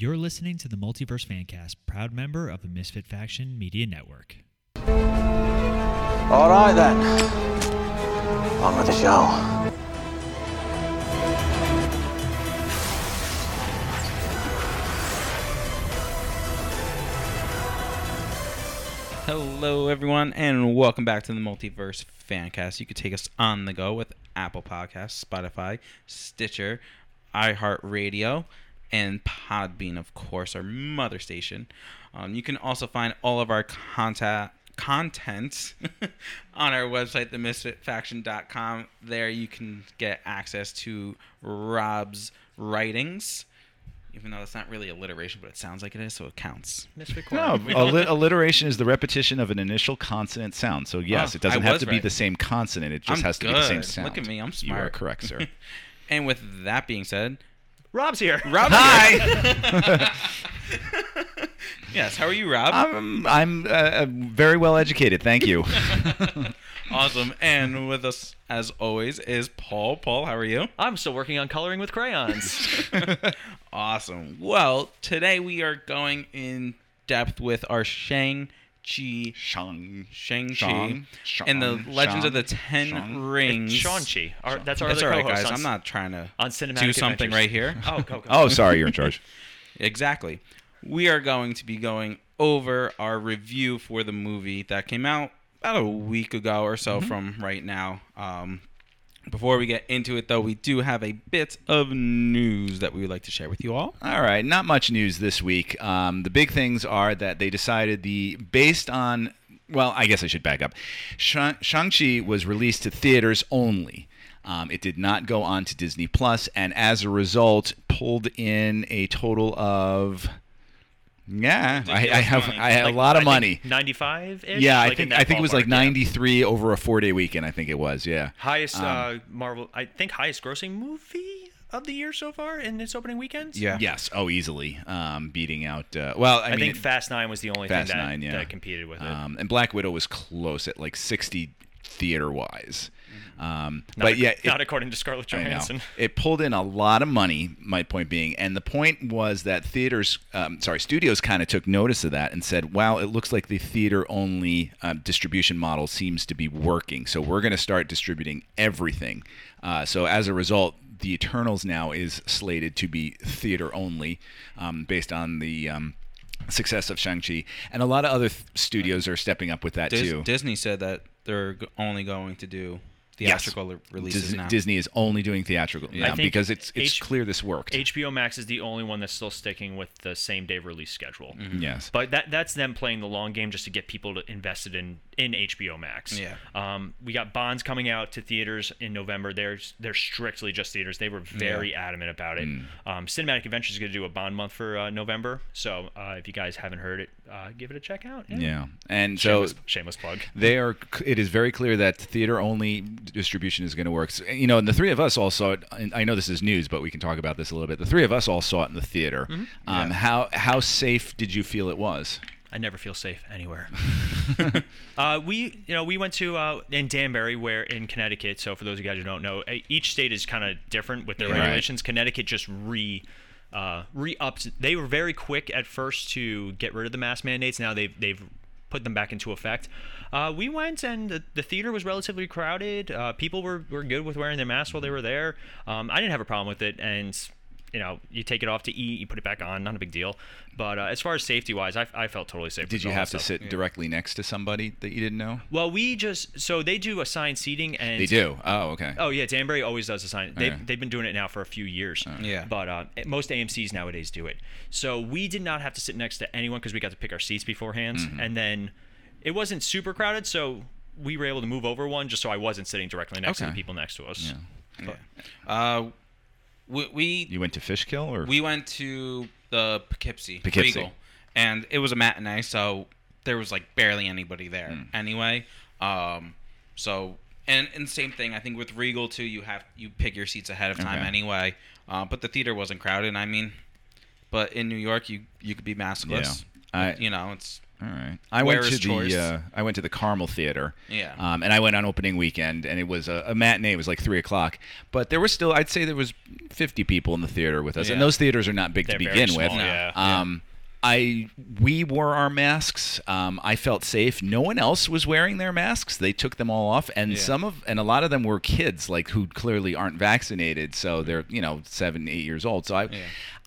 You're listening to the Multiverse Fancast, proud member of the Misfit Faction Media Network. All right then. On with the show. Hello, everyone, and welcome back to the Multiverse Fancast. You can take us on the go with Apple Podcasts, Spotify, Stitcher, iHeartRadio, and Podbean, of course, our mother station. Um, you can also find all of our contact content on our website, themisfitfaction.com. There you can get access to Rob's writings, even though it's not really alliteration, but it sounds like it is, so it counts. No, alli- alliteration is the repetition of an initial consonant sound. So yes, Oh, it doesn't have was to be the same consonant. It just I'm has to be the same sound. Look at me, I'm smart. You are correct, sir. And with that being said, Rob's here. Rob, hi. yes, how are you, Rob? I'm I'm uh, uh, very well educated. Thank you. awesome. And with us, as always, is Paul. Paul, how are you? I'm still working on coloring with crayons. Awesome. Well, today we are going in depth with our Shang Chi, Shang. Shang Chi, Shang, and the Shang, Legends of the Ten Shang. Rings. Shang-Chi. Our, that's our That's other all right, co-host guys. on, I'm not trying to on Cinematic do something Adventures. right here. Oh, go, go. Oh, sorry, you're in charge. Exactly. We are going to be going over our review for the movie that came out about a week ago or so from right now. Um, before we get into it, though, we do have a bit of news that we would like to share with you all. All right, not much news this week. Um, the big things are that they decided the based on well, I guess I should back up. Shang- Shang-Chi was released to theaters only. Um, it did not go on to Disney Plus, and as a result, pulled in a total of yeah, I, I have money. I had Like, a lot of I money. 95. Yeah, I like think I think it was like ballpark, yeah. 93 over a four day weekend. I think it was. Yeah. Highest Um, uh, Marvel, I think highest grossing movie of the year so far in its opening weekends. Yeah. Yes. Oh, easily. Um, beating out. Uh, well, I, I, mean, think Fast Nine was the only Fast thing that, Nine, yeah. that competed with it. Um, and Black Widow was close at like 60 theater wise. Um, Not but ac- yeah, it, not according to Scarlett Johansson. It pulled in a lot of money. My point being, and the point was that theaters, um, sorry, studios kind of took notice of that and said, "Wow, it looks like the theater-only uh, distribution model seems to be working. So we're going to start distributing everything." Uh, so as a result, the Eternals now is slated to be theater only, um, based on the um, success of Shang-Chi, and a lot of other th- studios are stepping up with that Dis- too. Disney said that they're g- only going to do Yes. Theatrical re- releases Disney, now. Disney is only doing theatrical Yeah. now because it's it's H- clear this worked. HBO Max is the only one that's still sticking with the same day release schedule. yes. But that that's them playing the long game just to get people to invested in in HBO Max. Yeah. Um, we got Bonds coming out to theaters in November. They're they're strictly just theaters. They were very adamant about it. Mm. Um, Cinematic Adventures is going to do a Bond month for uh, November. So uh, if you guys haven't heard it, uh, give it a check out. Yeah, and so Shameless, shameless plug. they are. It is very clear that theater only distribution is going to work. So, you know, and the three of us all saw it. And I know this is news, but we can talk about this a little bit. The three of us all saw it in the theater. Um, How how safe did you feel it was? I never feel safe anywhere. uh, we, you know, we went to uh, in Danbury, where in Connecticut. So for those of you guys who don't know, each state is kind of different with their Right. regulations. Connecticut just re. Uh, re-upped. They were very quick at first to get rid of the mask mandates. Now they've they've put them back into effect. Uh, we went and the, the theater was relatively crowded. Uh, people were, were good with wearing their masks while they were there. Um, I didn't have a problem with it, and you know, you take it off to eat, you put it back on, not a big deal. But uh, as far as safety wise, I, I felt totally safe. Did you all that have to stuff. sit directly next to somebody that you didn't know? Well, we just so they do assigned seating and They do. Oh, okay. Oh yeah, Danbury always does assign. They've, Okay. they've been doing it now for a few years. Yeah. But uh, most AMC's nowadays do it. So we did not have to sit next to anyone because we got to pick our seats beforehand, Mm-hmm. and then it wasn't super crowded, so we were able to move over one just so I wasn't sitting directly next to Okay. the people next to us. Yeah. uh, we, we You went to Fishkill or We went to the Poughkeepsie, Poughkeepsie. Regal, and it was a matinee, so there was like barely anybody there Hmm. anyway. Um, so and and same thing. I think with Regal too, you have you pick your seats ahead of time Okay. anyway. Uh, but the theater wasn't crowded. I mean, but in New York, you you could be maskless. Yeah. I- you know, it's All right. I Where went to the uh, I went to the Carmel Theater. Yeah. Um, and I went on opening weekend, and it was a, a matinee. It was like three o'clock, but there was still I'd say there was fifty people in the theater with us, yeah. and those theaters are not big They're to begin with. small, yeah. Um, I we wore our masks. Um, I felt safe. No one else was wearing their masks. They took them all off, and Yeah. some of and a lot of them were kids, like who clearly aren't vaccinated. So they're you know seven, eight years old. So I. Yeah.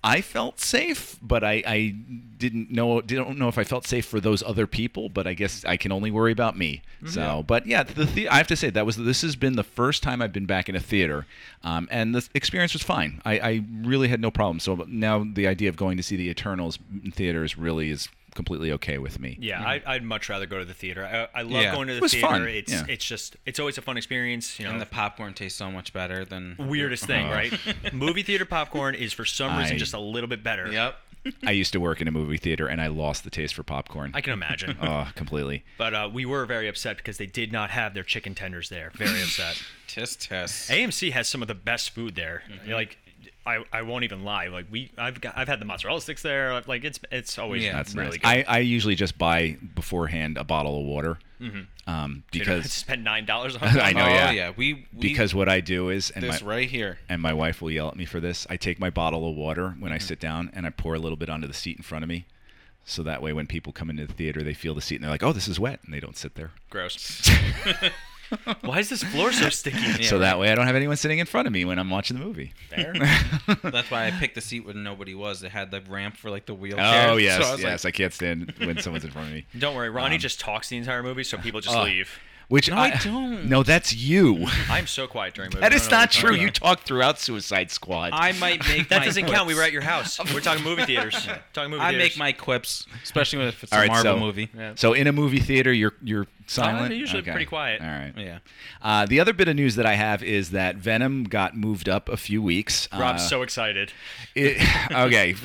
I felt safe, but I, I didn't know didn't know if I felt safe for those other people. But I guess I can only worry about me. So, but yeah, the, the I have to say that was this has been the first time I've been back in a theater, um, and the experience was fine. I, I really had no problem. So now the idea of going to see the Eternals in theaters really is completely okay with me. Yeah, I, I'd much rather go to the theater. I, I love Yeah. going to It the was theater. fun, It's yeah. it's just it's always a fun experience. You know, and the popcorn tastes so much better than weirdest thing, Uh. right? Movie theater popcorn is for some reason I- just a little bit better. Yep. I used to work in a movie theater, and I lost the taste for popcorn. I can imagine. Oh, completely. But uh, we were very upset because they did not have their chicken tenders there. Very upset. Tisk tisk. AMC has some of the best food there. Mm-hmm. Like, I, I won't even lie. Like we I've got, I've had the mozzarella sticks there. Like it's it's always Yeah. That's really nice. good. I, I usually just buy beforehand a bottle of water, um, You don't have because spend nine dollars on. I know, oh yeah. yeah. We, we because what I do is, and my, right here. and my wife will yell at me for this. I take my bottle of water when I Mm-hmm. sit down and I pour a little bit onto the seat in front of me. So that way, when people come into the theater, they feel the seat and they're like, "Oh, this is wet," and they don't sit there. Gross. Why is this floor so sticky? so that way, I don't have anyone sitting in front of me when I'm watching the movie. Fair. That's why I picked the seat when nobody was. It had the ramp for like the wheelchair. Oh So yes, I yes. like, I can't stand when someone's in front of me. Don't worry, Ronnie Um, just talks the entire movie, so people just uh, leave. Which No, I don't. No, that's you. I'm so quiet during movies. That I don't know not what you're true. You talk throughout Suicide Squad. I might make That my doesn't count. We were at your house. We're talking movie theaters. Talking movie I theaters. make my quips, especially if it's All a right, Marvel so- movie. Yeah. So in a movie theater, you're you're silent. I'm usually Okay. pretty quiet. All right. Yeah. Uh, the other bit of news that I have is that Venom got moved up a few weeks. Rob's Uh, so excited. it- okay.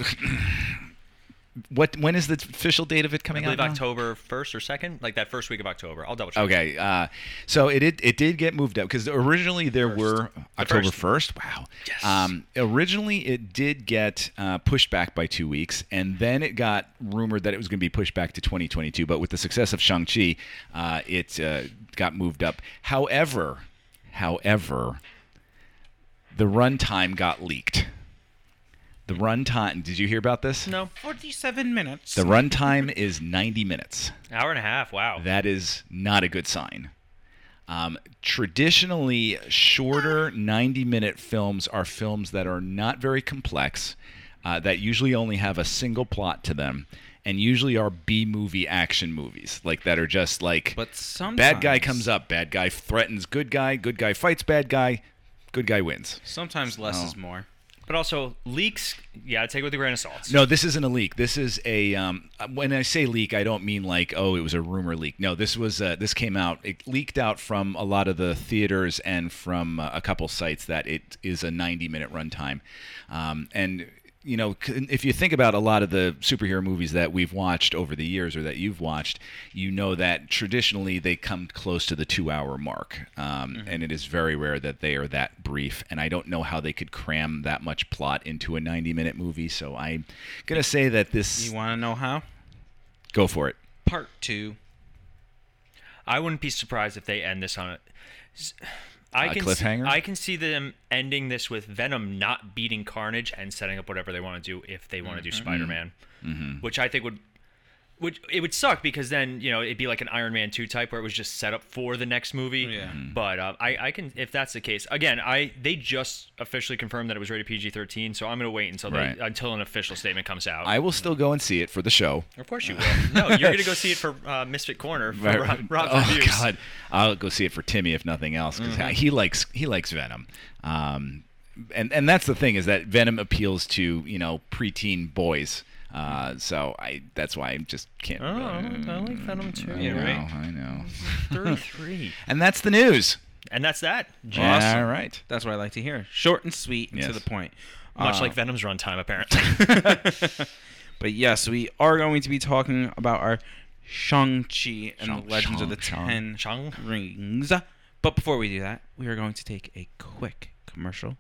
What? When is the official date of it I coming believe out? now? October first or second, like that first week of October. I'll double check. Okay, uh, so it did, it did get moved up because originally there First. were October first. first. Wow. Yes. Um, originally it did get uh, pushed back by two weeks, and then it got rumored that it was going to be pushed back to 2022. But with the success of Shang Chi, uh, it uh, got moved up. However, however, the runtime got leaked. The runtime. Did you hear about this? No, Forty-seven minutes. The runtime is 90 minutes. hour and a half. Wow. That is not a good sign. Um, traditionally, shorter 90 minute films are films that are not very complex, uh, that usually only have a single plot to them, and usually are B movie action movies, like that are just like but sometimes bad guy comes up, bad guy threatens good guy, good guy fights bad guy, good guy wins. Sometimes less Oh. is more. But also leaks. Yeah, take it with a grain of salt. No, this isn't a leak. This is a. Um, when I say leak, I don't mean like oh, it was a rumor leak. No, this was uh, this came out. It leaked out from a lot of the theaters and from uh, a couple sites that it is a 90 minute runtime, um, and. You know, if you think about a lot of the superhero movies that we've watched over the years, or that you've watched, you know that traditionally they come close to the two-hour mark, um, and it is very rare that they are that brief. And I don't know how they could cram that much plot into a 90-minute movie. So I'm gonna say that this. You want to know how? Go for it. Part two. I wouldn't be surprised if they end this on a. I can cliffhanger? See, I can see them ending this with Venom not beating Carnage and setting up whatever they want to do if they want to do mm-hmm. Spider-Man, mm-hmm. which I think would. Which it would suck because then you know it'd be like an Iron Man two type where it was just set up for the next movie. Yeah. Mhm. But uh, I I can if that's the case again I they just officially confirmed that it was rated PG thirteen so I'm gonna wait until they, Right. until an official statement comes out. I will still go and see it for the show. of course you will. no, you're gonna go see it for uh, Misfit Corner for Rob, Rob's oh reviews. God, I'll go see it for Timmy if nothing else because Mm-hmm. he likes he likes Venom. Um, and and that's the thing is that Venom appeals to you know preteen boys. Uh, so I that's why I just can't. Oh, I like Venom too. I Yeah, know, right. I know. 33. And that's the news. and that's that. Awesome. All right. That's what I like to hear. Short and sweet and to the point. Much Uh, like Venom's runtime, apparently. But yes, we are going to be talking about our Shang-Chi and Shang- the Legends of the Shang- Ten Shang. Rings. But before we do that, we are going to take a quick commercial.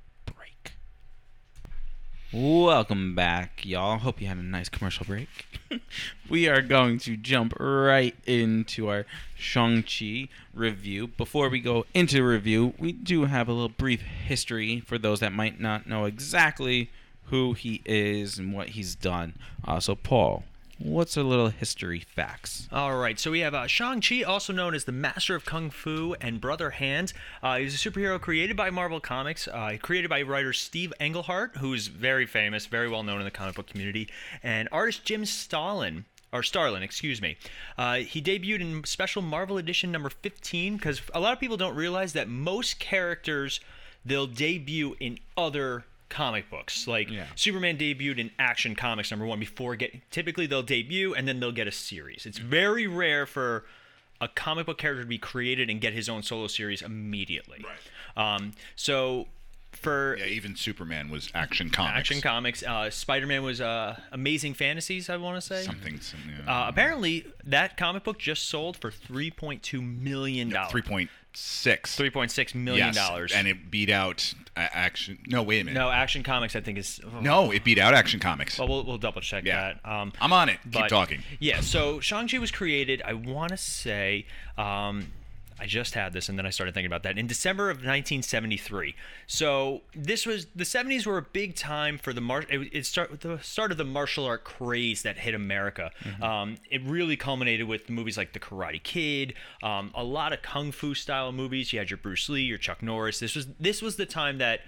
Welcome back, y'all. Hope you had a nice commercial break. we are going to jump right into our Shang-Chi review. Before we go into review, we do have a little brief history for those that might not know exactly who he is and what he's done. Uh, so, Paul, what's a little history facts? All right, so we have uh, Shang-Chi, also known as the Master of Kung Fu and Brother Hand. Uh, he's a superhero created by Marvel Comics, uh, created by writer Steve Englehart, who's very famous, very well known in the comic book community, and artist Jim Stalin. Or Starlin, excuse me. Uh, he debuted in Special Marvel Edition number 15 because a lot of people don't realize that most characters they'll debut in other comic books. Like Yeah. Superman debuted in Action Comics number one before get. Typically, they'll debut and then they'll get a series. It's very rare for a comic book character to be created and get his own solo series immediately. Right. Um, so for Yeah, even Superman was Action Comics. Action Comics, uh, Spider-Man was uh, Amazing Fantasies. I want to say. Something. some- yeah. Uh, apparently, that comic book just sold for three point two million dollars. Three point six. Three point six million Yes, dollars. and it beat out uh, Action. No, wait a minute. no, Action Comics, I think is. oh, No, it beat out Action Comics. Well, we'll, we'll double check Yeah. that. Um, I'm on it. Keep but- talking. Yeah, so Shang-Chi was created, I want to say, um, I just had this and then I started thinking about that, in December of 1973. So this was, the 70s were a big time for the, mar- it, it start, the start of the martial art craze that hit America. Um, it really culminated with movies like The Karate Kid, um, a lot of kung fu style movies. You had your Bruce Lee, your Chuck Norris. This was, this was the time that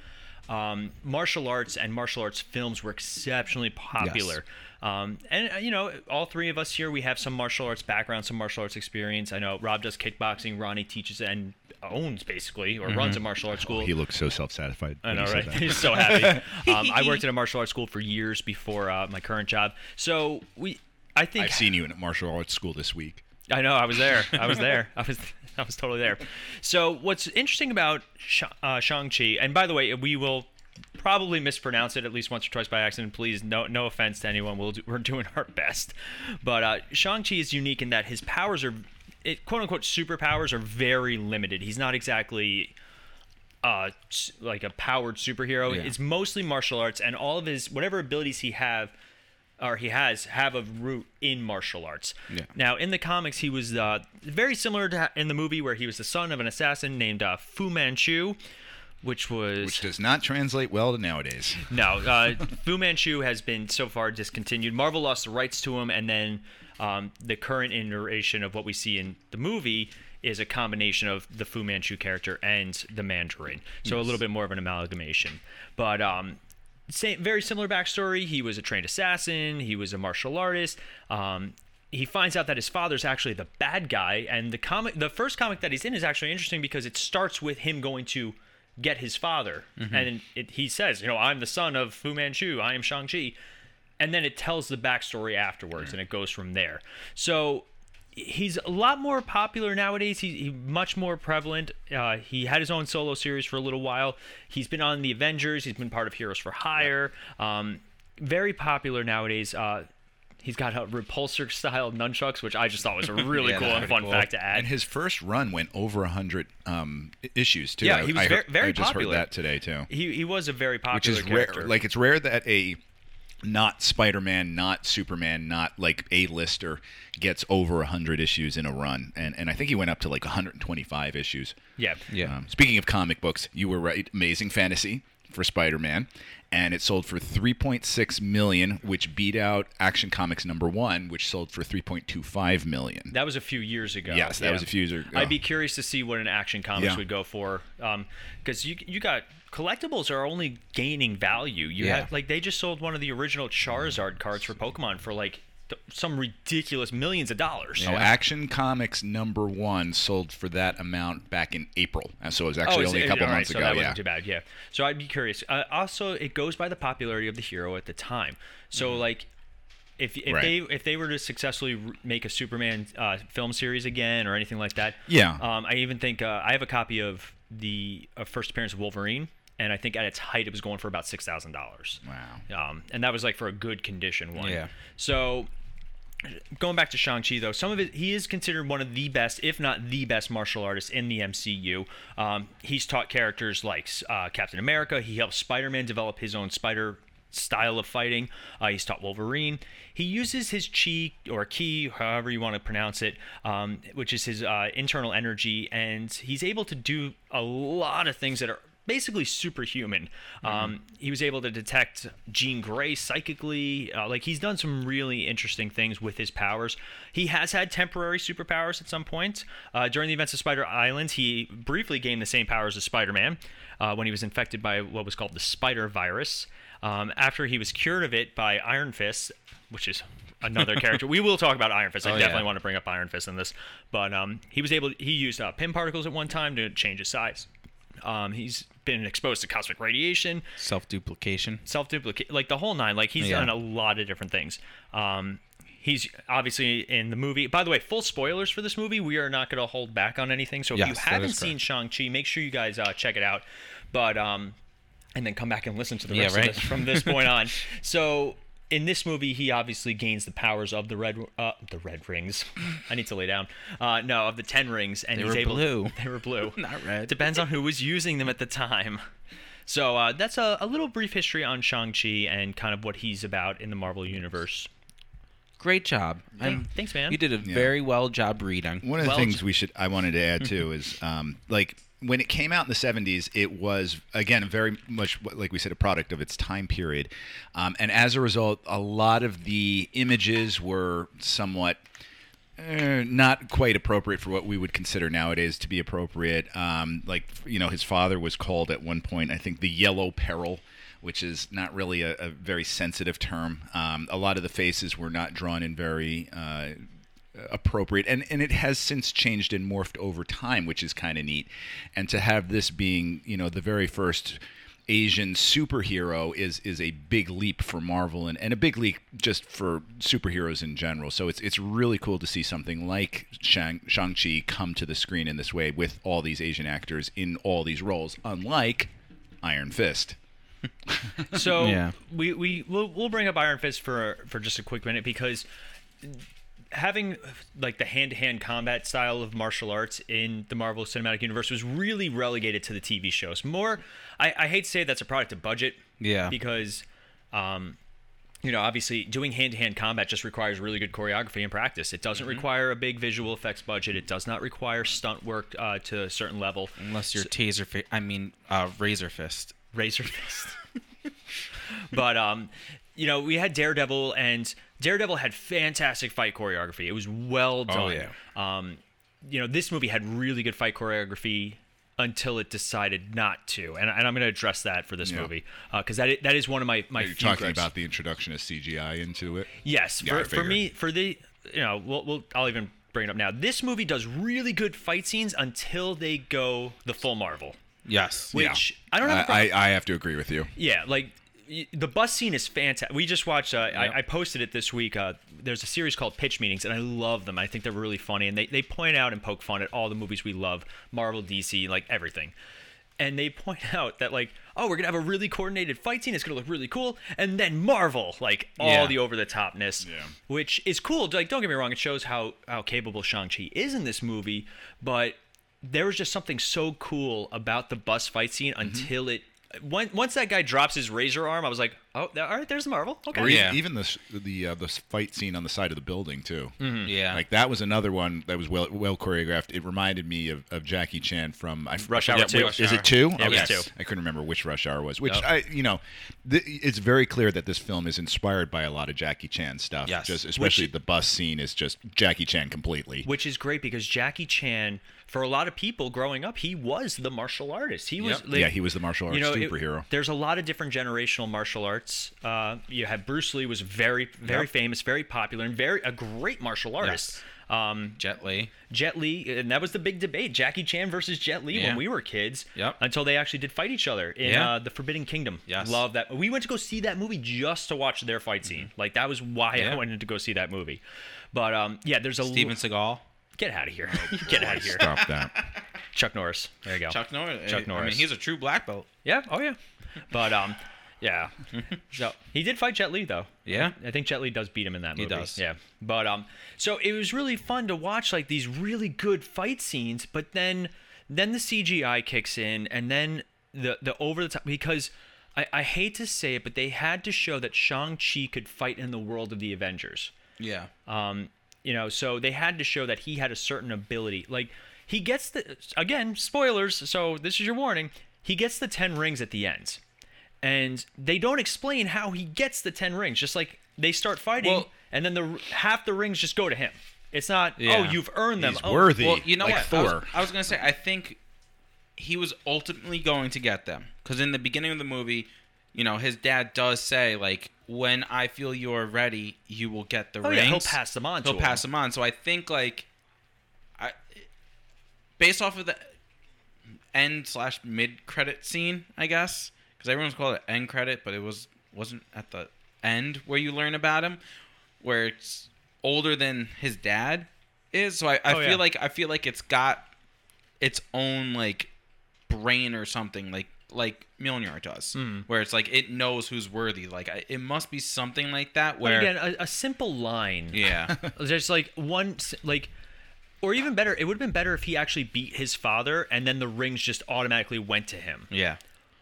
um, martial arts and martial arts films were exceptionally popular. Um, and uh, you know, all three of us here, we have some martial arts background, some martial arts experience. I know Rob does kickboxing, Ronnie teaches and owns basically, or runs a martial arts school. He looks so self-satisfied. I know, right? He's so happy. Um, I worked at a martial arts school for years before uh, my current job. So we, I think I've seen you in a martial arts school this week. I know. I was there. I was there. I was. I was totally there. So what's interesting about Sh- uh, Shang Chi, and by the way, we will probably mispronounce it at least once or twice by accident. Please, no, no offense to anyone. We'll do, we're doing our best. But uh, Shang Chi is unique in that his powers are, it, quote unquote, superpowers are very limited. He's not exactly uh like a powered superhero Yeah. it's mostly martial arts and all of his whatever abilities he have or he has have a root in martial arts Yeah. now in the comics he was uh very similar to in the movie where he was the son of an assassin named uh, fu manchu which was Which does not translate well to nowadays. no, uh, Fu Manchu has been so far discontinued. Marvel lost the rights to him, and then um, the current iteration of what we see in the movie is a combination of the Fu Manchu character and the Mandarin. So a little bit more of an amalgamation. But um, same, very similar backstory. He was a trained assassin. He was a martial artist. Um, he finds out that his father's actually the bad guy, and the comic, the first comic that he's in, is actually interesting because it starts with him going to get his father, and it, he says, you know, I'm the son of Fu Manchu. I am Shang Chi, and then it tells the backstory afterwards, and it goes from there. So he's a lot more popular nowadays. He's he, much more prevalent. Uh, he had his own solo series for a little while. He's been on the Avengers. He's been part of Heroes for Hire. Um, very popular nowadays. Uh, he's got a repulsor style nunchucks, which I just thought was a really Yeah, cool and fun cool. fact to add. And his first run went over hundred um, issues too. Yeah, I- he was I ver- heard- very I just popular. heard that today too. he he was a very popular Which is character. rare. Like it's rare that a not Spider-Man, not Superman, not like a lister gets over hundred issues in a run, and and I think he went up to like 125 issues. yeah, Yeah. Um, speaking of comic books, you were right. Amazing Fantasy for Spider-Man, and it sold for 3.6 million, which beat out Action Comics number one, which sold for 3.25 million. That was a few years ago. Yes, that was a few years ago. I'd be curious to see what an Action Comics Yeah. would go for, um, because you you got collectibles are only gaining value. You Yeah. have like they just sold one of the original Charizard cards for Pokemon for like some ridiculous millions of dollars. So Action Comics number one sold for that amount back in April, and so it was actually is only a couple right, months so ago. that yeah, wasn't too bad. Yeah. So I'd be curious. Uh, also, it goes by the popularity of the hero at the time. So like. If, if Mm-hmm. Right. they if they were to successfully make a Superman uh, film series again or anything like that, Yeah. um, I even think uh, I have a copy of the uh, first appearance of Wolverine, and I think at its height it was going for about six thousand dollars. Wow. Um, and that was like for a good condition one. Yeah. So going back to Shang-Chi though, some of it he is considered one of the best, if not the best martial artists in the MCU. Um, he's taught characters like uh, Captain America. He helped Spider-Man develop his own spider style of fighting. Uh, he's taught Wolverine. He uses his chi or ki, however you want to pronounce it, um, which is his uh, internal energy, and he's able to do a lot of things that are basically superhuman. Um, he was able to detect Jean Grey psychically. Uh, like he's done some really interesting things with his powers. He has had temporary superpowers at some point. Uh, during the events of Spider Island, he briefly gained the same powers as Spider-Man uh, when he was infected by what was called the Spider Virus. Um, after he was cured of it by Iron Fist, which is another character. We will talk about Iron Fist. I Oh, definitely yeah. want to bring up Iron Fist in this, but um, he was able. He used uh, Pym particles at one time to change his size. Um, he's been exposed to cosmic radiation, Self duplication. self duplicate, like the whole nine. Like he's Yeah. done a lot of different things. Um, he's obviously in the movie. By the way, full spoilers for this movie. We are not going to hold back on anything. So if Yes, you haven't seen Shang Chi, make sure you guys uh, check it out. But um, and then come back and listen to the Yeah, rest right. of this from this point on. So in this movie, he obviously gains the powers of the red, uh, the red rings. I need to lay down. Uh, no, of the ten rings, and They he's were able. blue. They were blue. Not red. Depends on who was using them at the time. So uh, that's a, a little brief history on Shang Chi and kind of what he's about in the Marvel universe. Great job. I'm- thanks, man. You did a very well job reading. One of the Well, things we should I wanted to add too is um, like when it came out in the 70s, it was again very much like we said a product of its time period, um, and as a result, a lot of the images were somewhat. Uh, not quite appropriate for what we would consider nowadays to be appropriate. Um, like you know, his father was called at one point, I think, the Yellow Peril, which is not really a, a very sensitive term. Um, a lot of the faces were not drawn in very uh, appropriate. And and it has since changed and morphed over time which is kind of neat. And to have this being you know the very first asian superhero is is a big leap for marvel and, and a big leap just for superheroes in general. So it's it's really cool to see something like Shang, shang-chi come to the screen in this way with all these asian actors in all these roles unlike iron fist. So Yeah. we we we'll, we'll bring up Iron Fist for for just a quick minute because having like the hand-to-hand combat style of martial arts in the Marvel Cinematic Universe was really relegated to the TV shows. More, I, I hate to say that's a product of budget. Yeah. Because, um, you know, obviously doing hand-to-hand combat just requires really good choreography and practice. It doesn't require a big visual effects budget. It does not require stunt work uh, to a certain level. Unless you're taser, fi- I mean, uh, razor fist. Razor Fist. but um, you know, we had Daredevil, and Daredevil had fantastic fight choreography. It was well done. Oh, yeah. Um, you know, this movie had really good fight choreography until it decided not to, and, and I'm going to address that for this Yeah. movie because that is, that is one of my my You're talking about the introduction of CGI into it. Yes, Yeah, for, for me, for the you know, we'll, we'll I'll even bring it up now. This movie does really good fight scenes until they go the full Marvel, Yes. which I don't have. I, I, I have to agree with you. Yeah, like the bus scene is fantastic. We just watched. Uh, Yep. I, I posted it this week. Uh, there's a series called Pitch Meetings, and I love them. I think they're really funny, and they they point out and poke fun at all the movies we love, Marvel, DC, like everything. And they point out that like, oh, we're gonna have a really coordinated fight scene. It's gonna look really cool, and then Marvel, like all Yeah. the over the topness, Yeah. which is cool. Like, don't get me wrong, it shows how how capable Shang Chi is in this movie, but there was just something so cool about the bus fight scene Mm-hmm. until until it. Once once that guy drops his razor arm, I was like, oh, th- all right, there's Marvel. Okay. Or Yeah. even the the uh, the fight scene on the side of the building too. Yeah. Like that was another one that was well well choreographed. It reminded me of, of Jackie Chan from I, Rush Hour forget two. Rush Is Hour. it two? Yeah, it was Okay. two. I couldn't remember which Rush Hour was. Which Yep. I you know, th- it's very clear that this film is inspired by a lot of Jackie Chan stuff. Yes. Just especially Which- the bus scene is just Jackie Chan completely. Which is great because Jackie Chan, for a lot of people growing up, he was the martial artist. He was. Yep. like- yeah, he was the martial arts you know, it- superhero. there's a lot of different generational martial arts. Uh, you have Bruce Lee was very, very Yep. famous, very popular, and very a great martial artist. Um, Jet Li. Jet Li, and that was the big debate: Jackie Chan versus Jet Li Yeah. when we were kids. Yep. Until they actually did fight each other in Yeah. uh, the Forbidden Kingdom. Yes. Love that. We went to go see that movie just to watch their fight scene. Like that was why I Mm-hmm. Wanted to go see that movie. But um, yeah, there's a Steven Seagal. Get out of here! Get out of here! Stop that. Chuck Norris. There you go. Chuck Norris. Chuck I mean, Norris. he's a true black belt. Yeah. Oh yeah. But um, yeah. So he did fight Jet Li though. Yeah. I think Jet Li does beat him in that movie. He does. Yeah. But um, so it was really fun to watch like these really good fight scenes, but then then the CGI kicks in, and then the the over the top because I, I hate to say it, but they had to show that Shang-Chi could fight in the world of the Avengers. Yeah. Um, you know, so they had to show that he had a certain ability. Like he gets the again, spoilers, so this is your warning. He gets the 10 rings at the end. And they don't explain how he gets the 10 rings. Just like they start fighting Well- and then the half the rings just go to him. It's not, oh, you've earned them. He's oh, worthy. Well, you know like what? Thor. I was, I was gonna say I think he was ultimately going to get them because in the beginning of the movie, you know, his dad does say like, "When I feel you are ready, you will get the Oh, rings." yeah, he'll pass them on He'll him. pass them on. So I think like, I based off of the end slash mid credit scene, I guess, because everyone's called it end credit, but it was wasn't at the end where you learn about him, where it's older than his dad is. So I, I Oh, feel yeah. like I feel like it's got its own like brain or something like like Mjolnir does, Hmm. where it's like it knows who's worthy. Like I, it must be something like that. But Where again, a, a simple line. yeah, There's like one, like, or even better, it would have been better if he actually beat his father and then the rings just automatically went to him. yeah.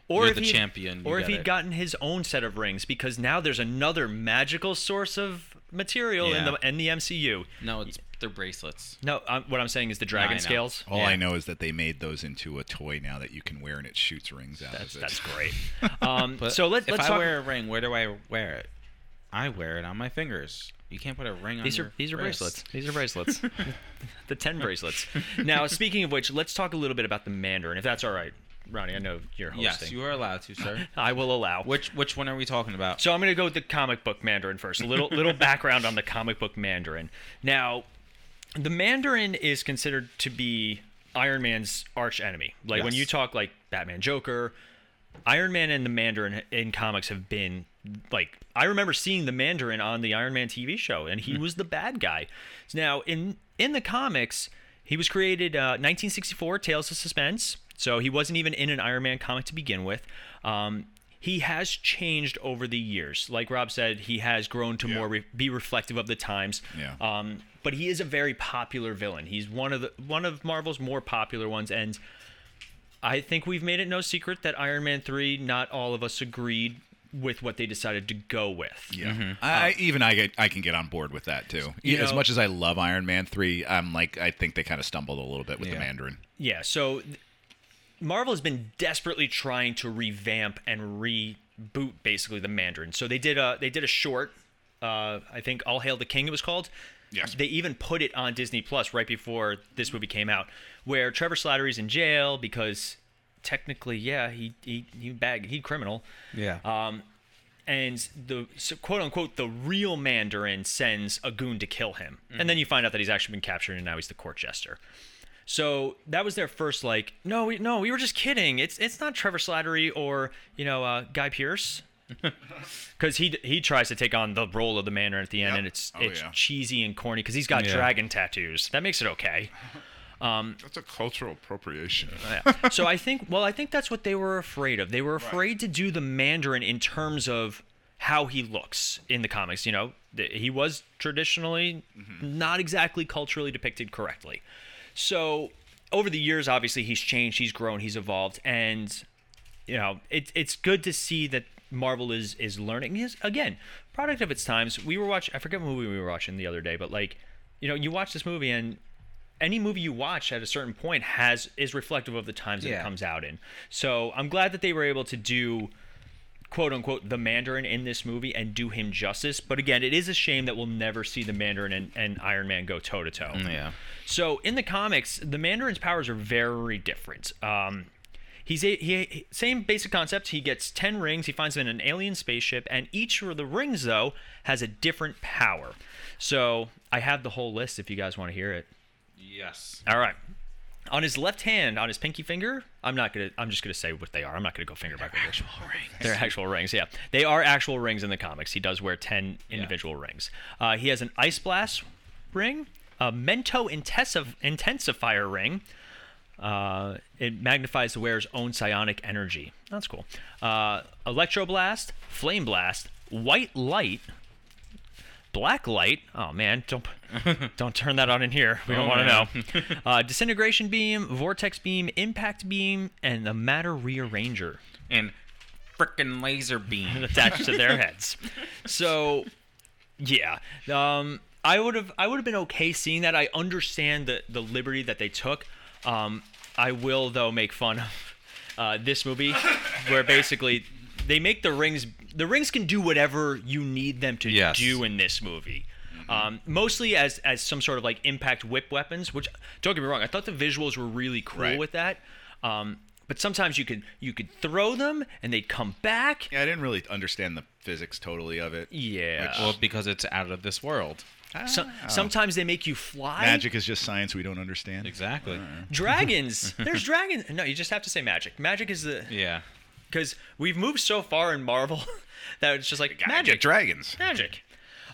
Or You're if the he'd- champion, or if he'd it. gotten his own set of rings, because now there's another magical source of material in the in the MCU. No, it's they're bracelets. No, um, what I'm saying is the dragon I know. scales. All Yeah. I know is that they made those into a toy now that you can wear and it shoots rings out That's of it. that's great. Um, But so let, if let's I talk. wear a ring, where do I wear it? I wear it on my fingers. You can't put a ring on these your are these are wrist. bracelets. These are bracelets. the ten bracelets. Now, speaking of which, let's talk a little bit about the Mandarin, if that's all right, Ronnie. I know you're hosting. Yes, you are allowed to, sir. I will allow. which which one are we talking about? So I'm going to go with the comic book Mandarin first. A little little background on the comic book Mandarin. Now, the Mandarin is considered to be Iron Man's arch enemy. Like when you talk like Batman, Joker, Iron Man and the Mandarin in comics have been like I remember seeing the Mandarin on the Iron Man TV show, and he was the bad guy. Now in in the comics, he was created uh, 1964, Tales of Suspense. So he wasn't even in an Iron Man comic to begin with. Um, he has changed over the years. Like Rob said, he has grown to more re- be reflective of the times. Yeah. Um, but he is a very popular villain. He's one of the one of Marvel's more popular ones, and I think we've made it no secret that Iron Man three. Not all of us agreed with what they decided to go with. Yeah, I, I even I get I can get on board with that too. You as much as I love Iron Man three, I'm like I think they kind of stumbled a little bit with the Mandarin. Yeah, so th- Marvel has been desperately trying to revamp and reboot basically the Mandarin. So they did a they did a short, uh, I think All Hail the King it was called. Yes. They even put it on Disney Plus right before this movie came out, where Trevor Slattery's in jail because technically, yeah, he he he bag he criminal. Yeah. Um, and the so quote unquote the real Mandarin sends a goon to kill him, and then you find out that he's actually been captured and now he's the court jester. So that was their first like, no, we, no, we were just kidding. It's it's not Trevor Slattery or you know uh, Guy Pearce, because he he tries to take on the role of the Mandarin at the end, Yep. and it's Oh, it's yeah. cheesy and corny because he's got Yeah. dragon tattoos. That makes it okay. That's a cultural appropriation. Yeah. so I think, well, I think that's what they were afraid of. They were afraid to do the Mandarin in terms of how he looks in the comics. You know, Th- he was traditionally not exactly culturally depicted correctly. So over the years, obviously, he's changed, he's grown, he's evolved, and you know, it, it's good to see that Marvel is is learning. He's again product of its times. We were watching. I forget what movie we were watching the other day, but like, you know, you watch this movie and any movie you watch at a certain point has is reflective of the times that it comes out in. So I'm glad that they were able to do quote unquote the Mandarin in this movie and do him justice. But again, it is a shame that we'll never see the Mandarin and, and Iron Man go toe to toe. yeah. So in the comics, the Mandarin's powers are very different. Um, he's a he, he- same basic concept. He gets ten rings. He finds them in an alien spaceship, and each of the rings though has a different power. So I have the whole list if you guys want to hear it. Yes. All right. On his left hand, on his pinky finger, I'm not gonna. I'm just gonna say what they are. I'm not gonna go finger by finger. Actual rings. They're actual rings. Yeah, they are actual rings in the comics. He does wear ten individual rings. Uh, he has an ice blast ring, a mento intensifier ring. Uh, it magnifies the wearer's own psionic energy. That's cool. Uh, electroblast, flame blast, white light, black light. Oh man, don't don't turn that on in here. We don't Oh, want to know. uh, disintegration beam, vortex beam, impact beam, and the matter rearranger. And freaking laser beam. attached to their heads. So, yeah, um, I would have I would have been okay seeing that. I understand the the liberty that they took. Um, I will though make fun of uh, this movie, where basically they make the rings. The rings can do whatever you need them to Yes. do in this movie. Um, mostly as as some sort of like impact whip weapons, which don't get me wrong, I thought the visuals were really cool Right. with that. Um, but sometimes you could you could throw them and they'd come back. Yeah, I didn't really understand the physics totally of it. Yeah. well, because it's out of this world. So, sometimes they make you fly. Magic is just science we don't understand. Exactly. Dragons. There's dragons. No, you just have to say magic. Magic is the Yeah. Because we've moved so far in Marvel that it's just like magic, dragons. magic.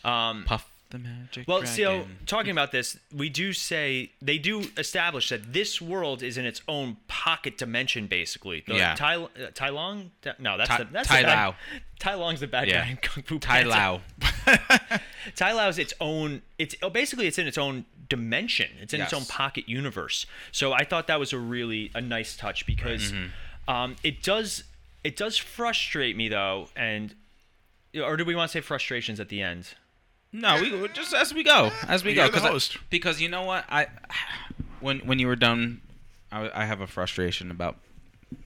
Um, Puff the magic. well, so talking about this, we do say they do establish that this world is in its own pocket dimension, basically. The Yeah. Tai, uh, Tai Lung? No, that's Tai- the that's Tai the bad, Lao. Tai Lung's the bad Yeah. guy in Kung Fu Tai Panda. Lao. Tai Lao is its own. It's oh, basically it's in its own dimension. It's in its own pocket universe. So I thought that was a really a nice touch because Mm-hmm. um, it does it does frustrate me though, and or do we want to say frustrations at the end? No, we just as we go, as we You're go. the 'cause I- because you know what, I when when you were done, I, I have a frustration about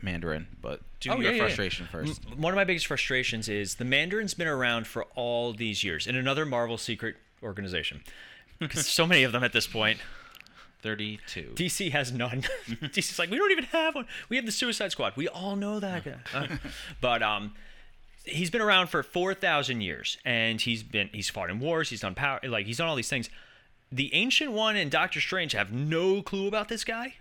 Mandarin, but do Oh, your yeah, yeah, yeah. frustration first. One of my biggest frustrations is the Mandarin's been around for all these years in another Marvel secret organization. 'Cause so many of them at this point. Thirty-two. DC has none. DC's like, we don't even have one. We have the Suicide Squad. We all know that guy. Uh, but um, he's been around for four thousand years, and he's been he's fought in wars. He's done power, like he's done all these things. The Ancient One and Doctor Strange have no clue about this guy.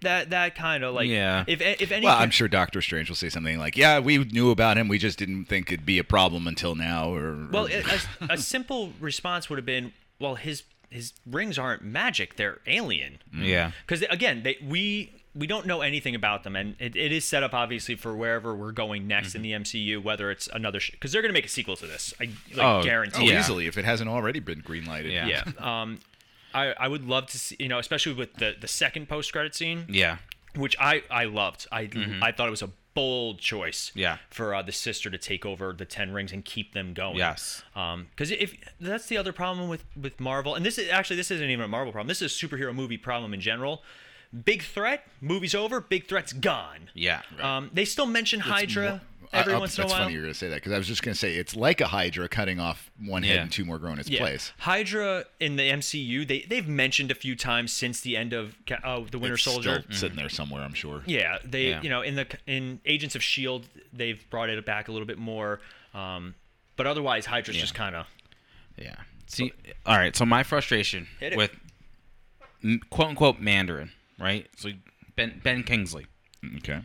That that kind of like Yeah. If if any, Well, I'm sure Doctor Strange will say something like, "Yeah, we knew about him. We just didn't think it'd be a problem until now." Or Well, or- a, a simple response would have been, well, his his rings aren't magic; they're alien. Mm. Yeah. Because again, they, we we don't know anything about them, and it, it is set up obviously for wherever we're going next in the mm-hmm. MCU, whether it's another because they're going to make a sequel to this. I like, Oh, oh guarantee. oh, it. yeah. easily if it hasn't already been greenlighted. Yeah. Yeah. Um, I I would love to see you know, especially with the the second post credit scene, Yeah. which I I loved. I mm-hmm. I thought it was a bold choice. Yeah. For uh, the sister to take over the ten rings and keep them going. Yes. Um, because if that's the other problem with with Marvel, and this is actually this isn't even a Marvel problem. This is a superhero movie problem in general. Big threat, movie's over. Big threat's gone. Yeah. Um, they still mention Hydra every I'll- once in a that's funny you're going to say that because I was just going to say it's like a Hydra cutting off one head Yeah. and two more growing its Yeah. place. Hydra in the MCU, they they've mentioned a few times since the end of uh, the Winter It's Soldier. still sitting there somewhere, I'm sure. Yeah, they Yeah. you know in the in Agents of Shield they've brought it back a little bit more, um, but otherwise Hydra's Yeah. just kind of Yeah. See, all right. So my frustration with quote unquote Mandarin, right? So Ben Ben Kingsley. Okay.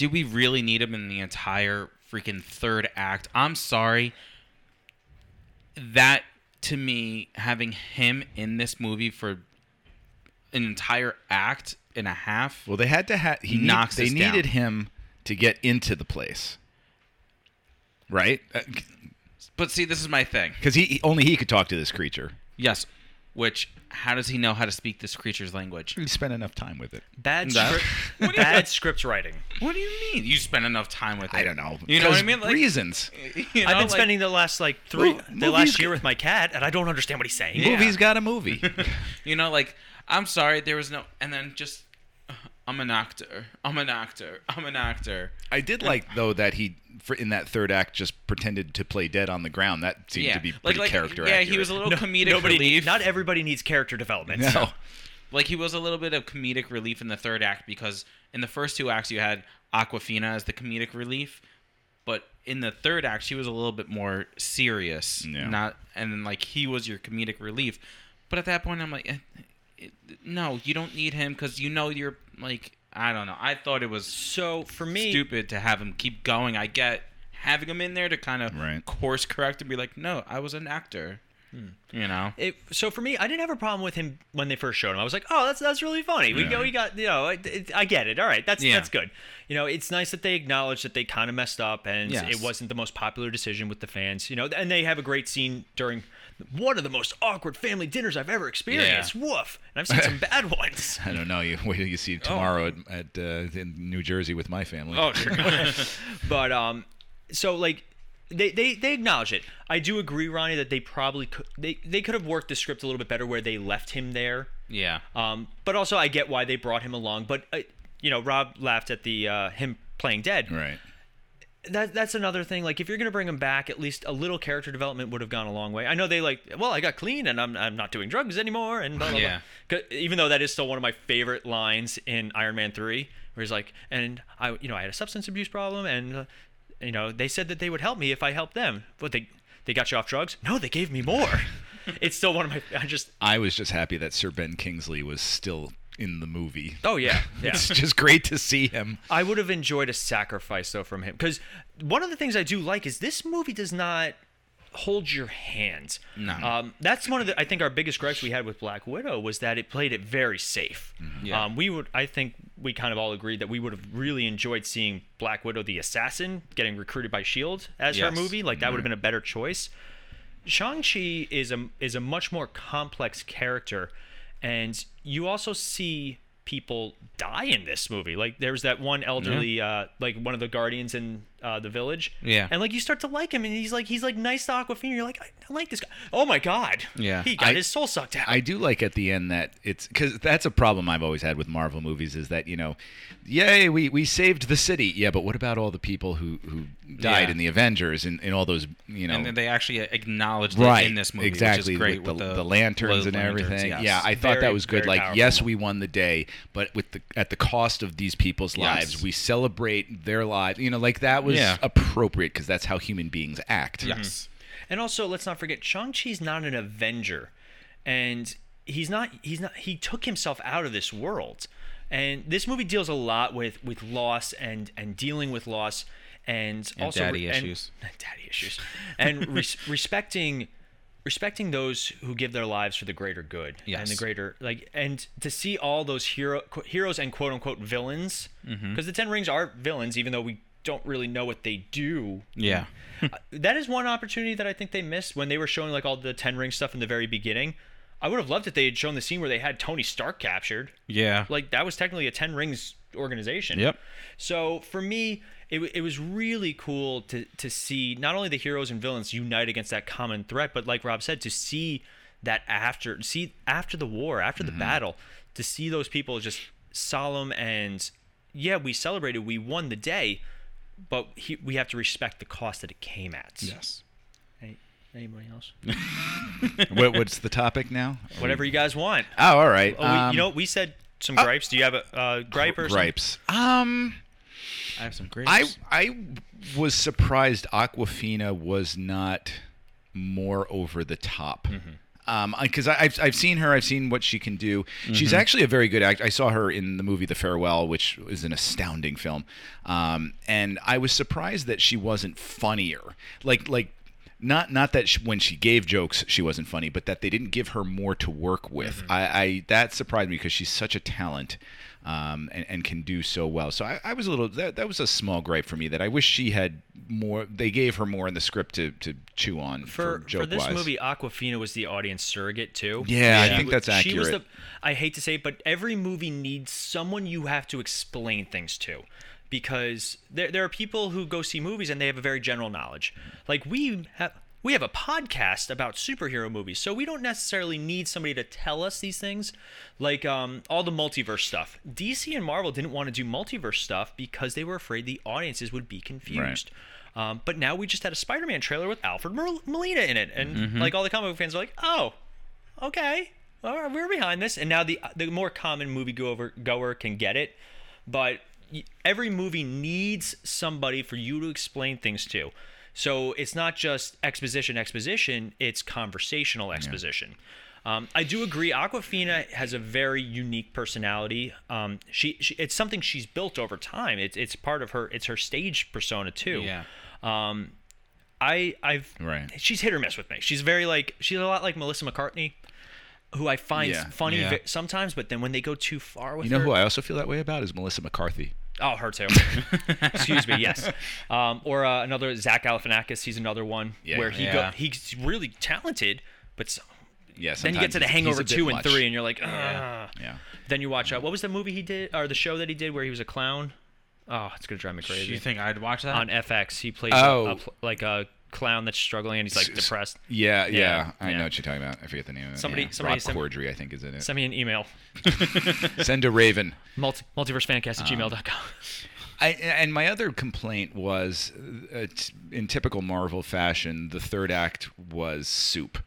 Do we really need him in the entire freaking third act? I'm sorry. That to me, having him in this movie for an entire act and a half. Well, they had to have. He need- Knocks They us needed down. him to get into the place, right? Uh, but see, this is my thing. Because he- only he could talk to this creature. Yes. Which, how does he know how to speak this creature's language? He spent enough time with it. bad That- script, bad script writing. What do you mean? You spend enough time with it. I don't know. You know what I 'Cause mean? Like, reasons. you know, I've been like- spending the last like three, Well, the movies last year with my cat, and I don't understand what he's saying. Yeah. Movie's got a movie. You know, like I'm sorry, there was no, and then just I'm an actor. I'm an actor. I'm an actor. I did like though that he for, in that third act just pretended to play dead on the ground. That seemed yeah, to be like, pretty like character yeah, accurate. he was a little No- comedic nobody, relief. not everybody needs character development. No. like he was a little bit of comedic relief in the third act because in the first two acts you had Awkwafina as the comedic relief, but in the third act she was a little bit more serious. Yeah. Not and like he was your comedic relief, but at that point I'm like, eh, it, no, you don't need him because you know you're like I don't know. I thought it was So for me, stupid to have him keep going. I get having him in there to kind of Right. course correct and be like, no, I was an actor. Hmm. You know. It, so for me, I didn't have a problem with him when they first showed him. I was like, oh, that's that's really funny. We go, we got, you know, it, it, I get it. All right, that's Yeah. that's good. You know, it's nice that they acknowledge that they kind of messed up and Yes. it wasn't the most popular decision with the fans. You know, and they have a great scene during one of the most awkward family dinners I've ever experienced. Woof. And I've seen some bad ones. I don't know. You wait till you see tomorrow at, at uh, in New Jersey with my family. Oh, God. But um, so like they, they they acknowledge it. I do agree, Ronnie, that they probably could they they could have worked the script a little bit better where they left him there. yeah. Um, but also I get why they brought him along. But uh, you know, Rob laughed at the uh, him playing dead. Right. That that's another thing. Like if you're gonna bring him back, at least a little character development would have gone a long way. I know they like, well, I got clean and I'm I'm not doing drugs anymore, and blah blah Yeah. blah. Even though that is still one of my favorite lines in Iron Man three, where he's like, and I you know I had a substance abuse problem, and uh, you know they said that they would help me if I helped them, but they they got you off drugs? No, they gave me more. it's still one of my. I just I was just happy that Sir Ben Kingsley was still in the movie. oh yeah yeah. It's just great to see him. I would have enjoyed a sacrifice though from him because one of the things I do like is this movie does not hold your hand. No. Um, that's one of the I think our biggest gripes we had with Black Widow was that it played it very safe. Yeah. Um, we would I think we kind of all agreed that we would have really enjoyed seeing Black Widow the assassin getting recruited by Shield as her movie. Like that would have been a better choice. Shang-Chi is a is a much more complex character and you also see people die in this movie. Like there's that one elderly uh like one of the guardians in uh, the village. Yeah. And like you start to like him and he's like he's like nice to Awkwafina. You're like I, I like this guy. Oh my god. Yeah. He got I- his soul sucked out. I do like at the end that it's because that's a problem I've always had with Marvel movies is that you know, yay we, we saved the city yeah but what about all the people who who died Yeah. in the Avengers and, and all those you know and they actually acknowledged right in this movie, exactly which is great with the, with, the, lanterns and lanterns, everything yes. yeah I thought Very, that was good like powerful yes we won the day but with the at the cost of these people's Yes. lives we celebrate their lives you know like that was Yeah. appropriate because that's how human beings act mm-hmm. yes. And also, let's not forget, Shang Chi's not an Avenger, and he's not. He's not. He took himself out of this world, and this movie deals a lot with with loss and and dealing with loss, and, And also daddy and- issues. daddy issues, and res- respecting respecting those who give their lives for the greater good and the greater like and to see all those hero qu- heroes and quote unquote villains because Mm-hmm. the ten rings are villains even though we don't really know what they do Yeah. uh, that is one opportunity that I think they missed when they were showing like all the Ten Ring stuff in the very beginning. I would have loved if they had shown the scene where they had Tony Stark captured. Yeah. Like that was technically a Ten Rings organization. Yep. So for me, it, it was really cool to to see not only the heroes and villains unite against that common threat, but like Rob said, to see that after see after the war, after Mm-hmm. the battle, to see those people just solemn and yeah, we celebrated, we won the day, but he, we have to respect the cost that it came at. yes. Any, anybody else? what, what's the topic now Whatever you guys want. oh all right Oh, we, um, you know, we said some gripes. Do you have a uh, gripe or something? gripes um I have some great. I I was surprised Awkwafina was not more over the top. Um, because I've I've seen her, I've seen what she can do. She's actually a very good act. I saw her in the movie The Farewell, which is an astounding film. Um, and I was surprised that she wasn't funnier. Like like. Not, not that she, when she gave jokes she wasn't funny, but that they didn't give her more to work with. I, I that surprised me because she's such a talent, um, and, and can do so well. So I, I was a little that, that was a small gripe for me that I wish she had more. They gave her more in the script to, to chew on for, For, for this wise. movie, Awkwafina was the audience surrogate too. Yeah, I think that's She was accurate. the. I hate to say it, but every movie needs someone you have to explain things to, because there there are people who go see movies and they have a very general knowledge. Like we have. We have a podcast about superhero movies, so we don't necessarily need somebody to tell us these things. Like um, all the multiverse stuff. DC and Marvel didn't want to do multiverse stuff because they were afraid the audiences would be confused. Um, but now we just had a Spider-Man trailer with Alfred Mol- Molina in it, and like all the comic book fans are like, "Oh, okay, all right, we're behind this." And now the the more common movie goer goer can get it, but every movie needs somebody for you to explain things to. So it's not just exposition, exposition; it's conversational exposition. Um, I do agree. Awkwafina has a very unique personality. Um, she, she, it's something she's built over time. It's, it's part of her. It's her stage persona too. Yeah. Um, I I've Right. She's hit or miss with me. She's very like she's a lot like Melissa McCartney, who I find Yeah. funny Yeah. sometimes, but then when they go too far with You know her, who I also feel that way about is Melissa McCarthy. Oh, her too. Excuse me. Yes. Um, or uh, another Zach Galifianakis. He's another one Yeah. where he Yeah. go, he's really talented, but s Yeah. then you get to the sometimes he's- he's Hangover two and much. three, and you're like, ah. Yeah. Then you watch uh, what was the movie he did or the show that he did where he was a clown? Oh, it's gonna drive me crazy. You think I'd watch that? On FX, he plays Oh. a, a like a clown that's struggling and he's like depressed. Yeah, yeah, Yeah, I yeah. know what you're talking about. I forget the name of it. Somebody- yeah. somebody Rob sent- Corddry, I think, is in it. Send me an email. Send a Raven. Multi- multiversefantcast at gmail.com. I, and my other complaint was, uh, in typical Marvel fashion, the third act was soup.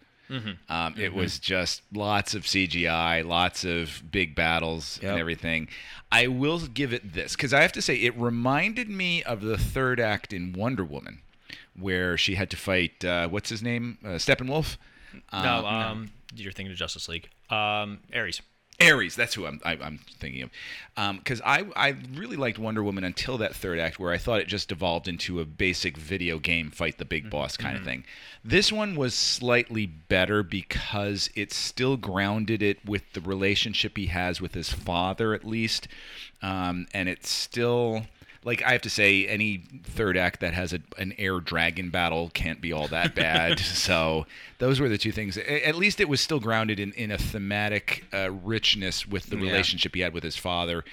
Um, It was just lots of CGI, lots of big battles Yep. and everything. I will give it this because I have to say it reminded me of the third act in Wonder Woman, where she had to fight uh, what's his name, uh, Steppenwolf. no, um, you're thinking of Justice League. Um, Ares. Ares, that's who I'm, I, I'm thinking of. Because I, I really liked Wonder Woman until that third act, where I thought it just devolved into a basic video game fight the big boss kind of thing. This one was slightly better because it still grounded it with the relationship he has with his father, at least. Um, and it's still. Like I have to say, any third act that has a, an air dragon battle can't be all that bad. so those were the two things. At least it was still grounded in, in a thematic uh, richness with the Yeah. relationship he had with his father.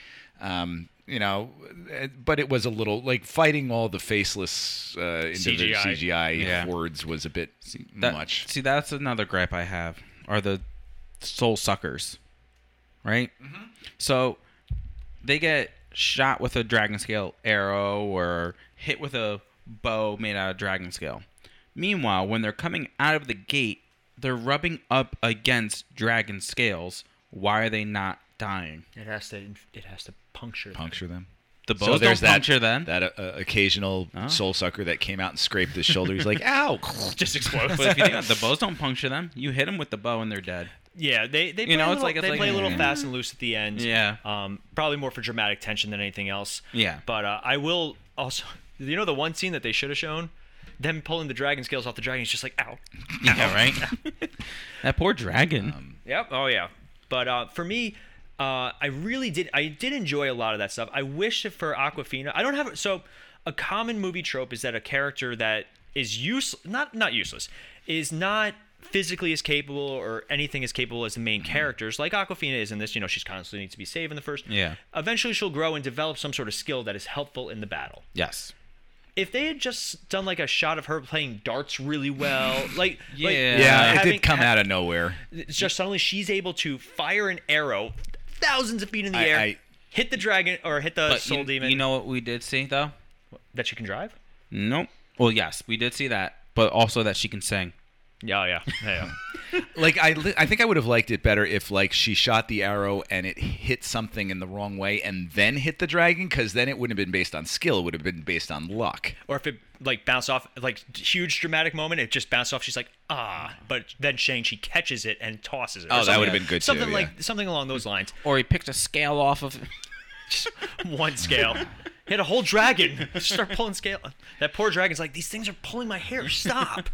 Um, you know, uh, but it was a little like fighting all the faceless uh, CGI. CGI, Yeah. hordes was a bit That- much. See, that's another gripe I have. Are the soul suckers, right? Mm-hmm. So they get shot with a dragon scale arrow or hit with a bow made out of dragon scale. Meanwhile, when they're coming out of the gate, they're rubbing up against dragon scales. Why are they not dying? It has to. It has to puncture. them. Puncture them. The So bows there's don't that, puncture them. that uh, uh, occasional Oh. soul sucker that came out and scraped his shoulder. He's like, "Ow!" Just explodes. but if you think about it, the bows don't puncture them. You hit them with the bow and they're dead. Yeah, they they You play know, a it's little, like- it's they like- play a little yeah. fast and loose at the end. Yeah. Um, probably more for dramatic tension than anything else. Yeah. But uh, I will also, you know, the one scene that they should have shown, them pulling the dragon scales off the dragon. He's just like, ow. Yeah, right. that poor dragon. Um, Yep. Oh yeah. But uh, for me, uh, I really did. I did enjoy a lot of that stuff. I wish that for Awkwafina, I don't have so. A common movie trope is that a character that is useless, not not useless, is not physically as capable or anything as capable as the main characters. Like Awkwafina is in this. You know, she's constantly needs to be saved in the first. Yeah. Eventually, she'll grow and develop some sort of skill that is helpful in the battle yes. if they had just done like a shot of her playing darts really well, like like, Yeah. yeah, it having- did come ha- out of nowhere. It's just suddenly she's able to fire an arrow thousands of feet in the I- air, I- hit the dragon or hit the But soul you, demon you know what we did see though? that she can drive. Nope. Well, yes, we did see that, but also that she can sing. Yeah, yeah, yeah. yeah. Like I, li- I think I would have liked it better if like she shot the arrow and it hit something in the wrong way and then hit the dragon, because then it wouldn't have been based on skill. It would have been based on luck. or if it like bounced off, like huge dramatic moment, it just bounced off. She's like ah, but then Shang she catches it and tosses it. Oh, that would have been good too, Something yeah. like something along those lines. Or he picked a scale off of. Just one scale. Hit a whole dragon. Start pulling scale. That poor dragon's like, these things are pulling my hair. Stop.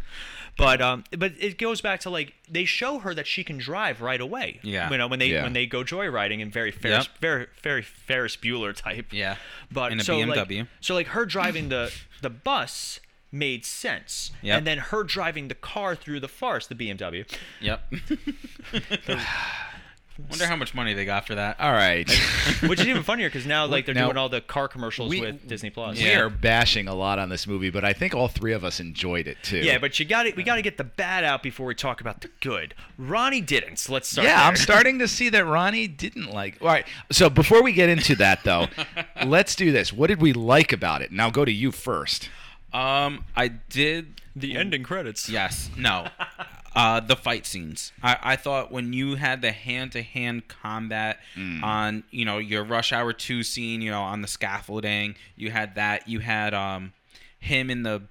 But um, but it goes back to like they show her that she can drive right away. Yeah. You know when they Yeah. when they go joyriding and very Ferris, Yep. very very Ferris Bueller type. Yeah. But In a so BMW. like so like her driving the the bus made sense. Yep. And then her driving the car through the forest, the BMW. Yep. Wonder how much money they got for that. All right, Which is even funnier because now like they're Now, doing all the car commercials we- with Disney Plus. we are bashing a lot on this movie, but I think all three of us enjoyed it too. Yeah, but you got to We got to get the bad out before we talk about the good. Ronnie didn't. So let's start. Yeah, I'm there. starting to see that Ronnie didn't like. All right. So before we get into that, though, let's do this. What did we like about it? Now go to you first. Um, I did. the ending credits. Yes. No. Uh, the fight scenes. I, I thought when you had the hand to hand combat on, you know, your Rush Hour 2 scene, you know, on the scaffolding, you had that. You had um him and the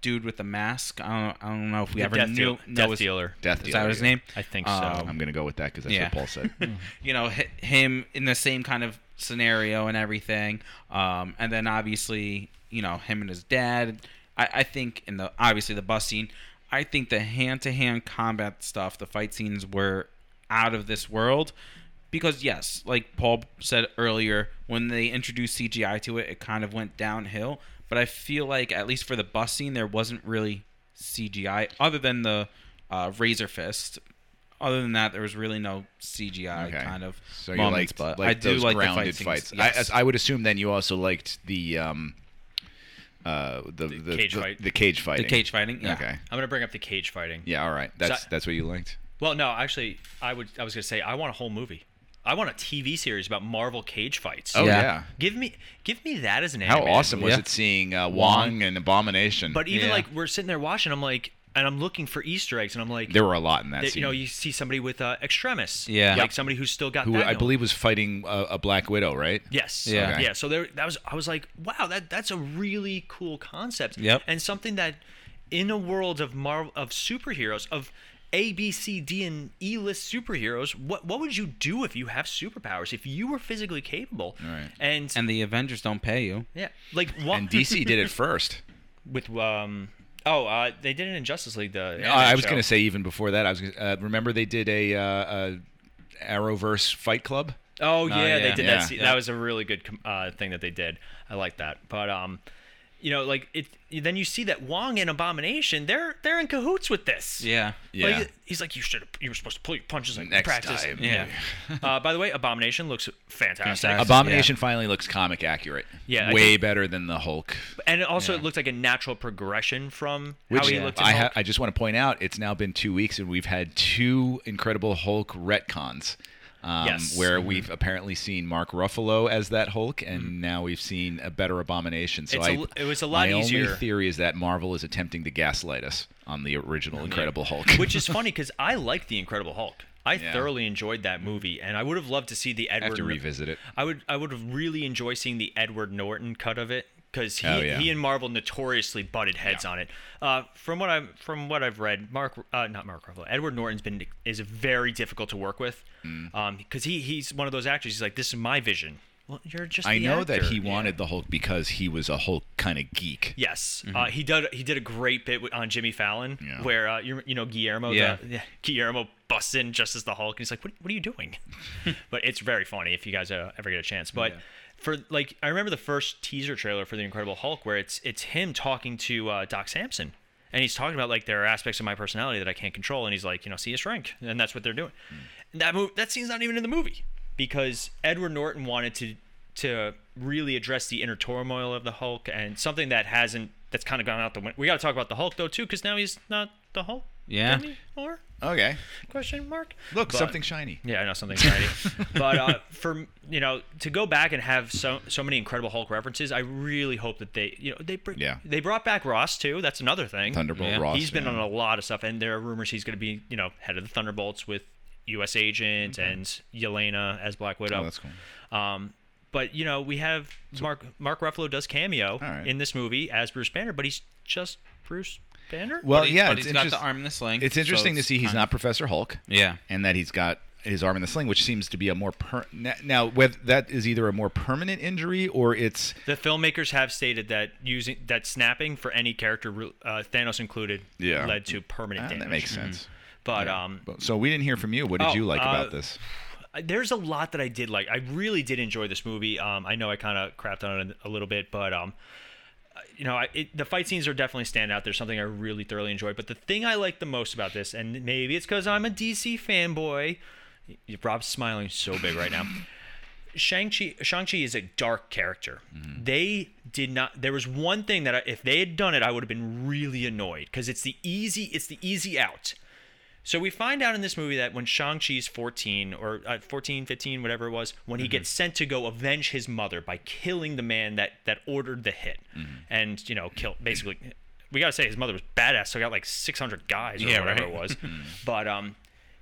dude with the mask. I don't, I don't know if we The ever Death, knew. Deal- know Death his- Dealer. Death Is Dealer, that his name? I think so. Um, I'm gonna go with that because that's Yeah. what Paul said. you know hi- him in the same kind of scenario and everything um, and then obviously you know him and his dad I, I think in the obviously the bus scene, I think the hand to hand combat stuff, the fight scenes were out of this world. Because yes, like Paul said earlier, when they introduced CGI to it, it kind of went downhill. But I feel like at least for the bus scene, there wasn't really CGI other than the uh, Razor Fist. Other than that, there was really no CGI Okay. kind of So you moments. liked, but I do like grounded the fight fights. scenes. I, I would assume then you also liked the um, uh, the the, cage the, fight. the cage fighting. the cage fighting. Yeah. Okay. I'm gonna bring up the cage fighting. Yeah. All right. That's So- that's what you linked. Well, no, actually, I would. I was gonna say I want a whole movie. I want a TV series about Marvel cage fights. Oh Yeah. yeah. Give me, give me that as an How awesome movie. was Yeah. it seeing uh, Wong. Wong and Abomination? But even Yeah. like we're sitting there watching, I'm like, and I'm looking for Easter eggs, and I'm like, there were a lot in that that, scene. you know, you see somebody with uh, extremis, Yeah. like Yep. somebody who's still got who that I going. believe was fighting a, a Black Widow, right? Yes. Yeah. Okay. Yeah. So there, that was. I was like, wow, that that's a really cool concept. Yep. And something that, in a world of Marvel of superheroes of. A, B, C, D, and E list superheroes. What what would you do if you have superpowers? If you were physically capable, Right. and, And the Avengers don't pay you. yeah, like what? And DC did it first. with um, oh, uh, they did it in Justice League. The Uh, I was going to say even before that, I was gonna- uh, remember they did a, uh, a Arrowverse Fight Club. Oh yeah, yeah. they did Yeah. that. Yeah. That was a really good uh, thing that they did. I like that. But um, you know, like it. Then you see that Wong and Abomination, they're they're in cahoots with this. Yeah. Yeah. Like, he's like, you should. You were supposed to pull your punches in Next practice. time. Yeah. uh, by the way, Abomination looks fantastic. Fantastic. Abomination finally looks comic accurate. Yeah, way think- better than the Hulk. And it also Yeah. it looked like a natural progression from Which how he looked. In I, Hulk. ha- I just want to point out, it's now been two weeks and we've had two Incredible Hulk retcons. Um, Yes. Where Mm-hmm. we've apparently seen Mark Ruffalo as that Hulk, and now we've seen a better Abomination. So Mm-hmm. A I, l- it was a lot my easier. only theory is that Marvel is attempting to gaslight us on the original Incredible Hulk. Which is funny because I like the Incredible Hulk. I Yeah. thoroughly enjoyed that movie, and I would have loved to see the I Edward. have to revisit it. I would I would have really enjoyed seeing the Edward Norton cut of it because he, Oh, yeah. he and Marvel notoriously butted heads on it. Uh, from what I'm from what I've read, Mark uh, not Mark Ruffalo, Edward Norton's been is very difficult to work with Mm. um, because he he's one of those actors. He's like, this is my vision. Well, you're just. I know that he wanted the Hulk because he was a Hulk kind of geek. Yes, uh, he did. He did a great bit on Jimmy Fallon, Yeah. where uh, you you know Guillermo, Yeah. the, yeah, Guillermo busts in just as the Hulk, and he's like, "What, what are you doing?" but it's very funny if you guys uh, ever get a chance. But for like, I remember the first teaser trailer for the Incredible Hulk, where it's it's him talking to uh, Doc Samson, and he's talking about like there are aspects of my personality that I can't control, and he's like, you know, see a shrink, and that's what they're doing. And that move, that scene's not even in the movie because Edward Norton wanted to to really address the inner turmoil of the Hulk and something that hasn't that's kind of gone out the window. We got to talk about the Hulk though too, because now he's not the Hulk Yeah. anymore. Okay. Question mark. Look, But- something shiny. Yeah, I know something shiny. but uh, for you know to go back and have so so many Incredible Hulk references, I really hope that they you know they bring Yeah. they brought back Ross too. That's another thing. Thunderbolt Yeah. Ross. He's been yeah. on a lot of stuff, and there are rumors he's going to be you know head of the Thunderbolts with U.S. Agent and Yelena as Black Widow. Oh, that's cool. Um, but you know, we have Mark Mark Ruffalo does cameo right. in this movie as Bruce Banner, but he's just Bruce Banner. Well, But he- yeah, but it's he's got the arm in the sling. It's so interesting to see he's not of- Professor Hulk. Yeah. and that he's got his arm in the sling, which seems to be a more per- now- now whether that is either a more permanent injury or it's the filmmakers have stated that using that snapping for any character, uh, Thanos included, Yeah. led to permanent Ah, damage. that makes sense. But Yeah. um, so we didn't hear from you. What did Oh, you like uh, about this? there's a lot that I did like. I really did enjoy this movie. Um, I know I kind of crapped on it a little bit, but um, you know, I, it, the fight scenes are definitely stand out. There's something I really thoroughly enjoyed. But the thing I like the most about this, and maybe it's because I'm a DC fanboy. Rob's smiling so big right now. Shang-Chi, Shang-Chi is a dark character. They did not there was one thing that I, if they had done it I would have been really annoyed cuz it's the easy it's the easy out. So we find out in this movie that when Shang-Chi's 14 or uh, 14, 15, whatever it was, when he gets sent to go avenge his mother by killing the man that that ordered the hit and, you know, kill basically we got to say his mother was badass, so he got like 600 guys or Yeah, whatever right. it was. but um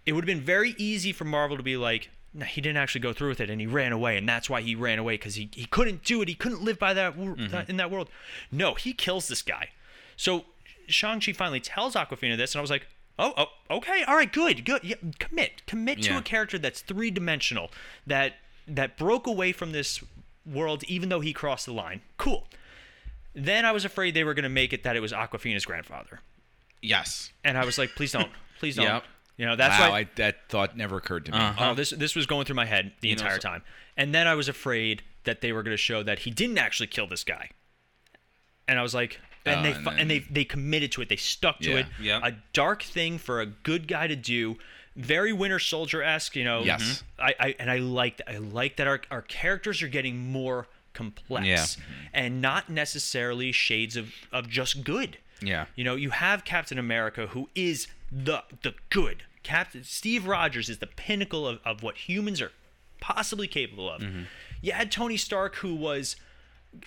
it would have been very easy for Marvel to be like, no, he didn't actually go through with it, and he ran away, and that's why he ran away because he, he couldn't do it. He couldn't live by that, wor- that in that world. No, he kills this guy. So Shang Chi finally tells Awkwafina this, and I was like, oh, oh, okay, all right, good, good, yeah, commit, commit to a character that's three dimensional, that that broke away from this world, even though he crossed the line. Cool. Then I was afraid they were going to make it that it was Awkwafina's grandfather, Yes. and I was like, please don't, please don't. Yep. You know, that's wow, why I, that thought never occurred to me. Uh-huh. Oh, this this was going through my head the You know, entire so- time. And then I was afraid that they were going to show that he didn't actually kill this guy. And I was like, and Oh, they and fu- and, they they committed to it. They stuck to Yeah. it. Yeah. A dark thing for a good guy to do. Very Winter Soldier esque, you know. Yes. Mhm. I, I and I like that. I like that our our characters are getting more complex Yeah. and not necessarily shades of of just good. Yeah. You know, you have Captain America who is the the good. Captain Steve Rogers is the pinnacle of, of what humans are possibly capable of. You had Tony Stark who was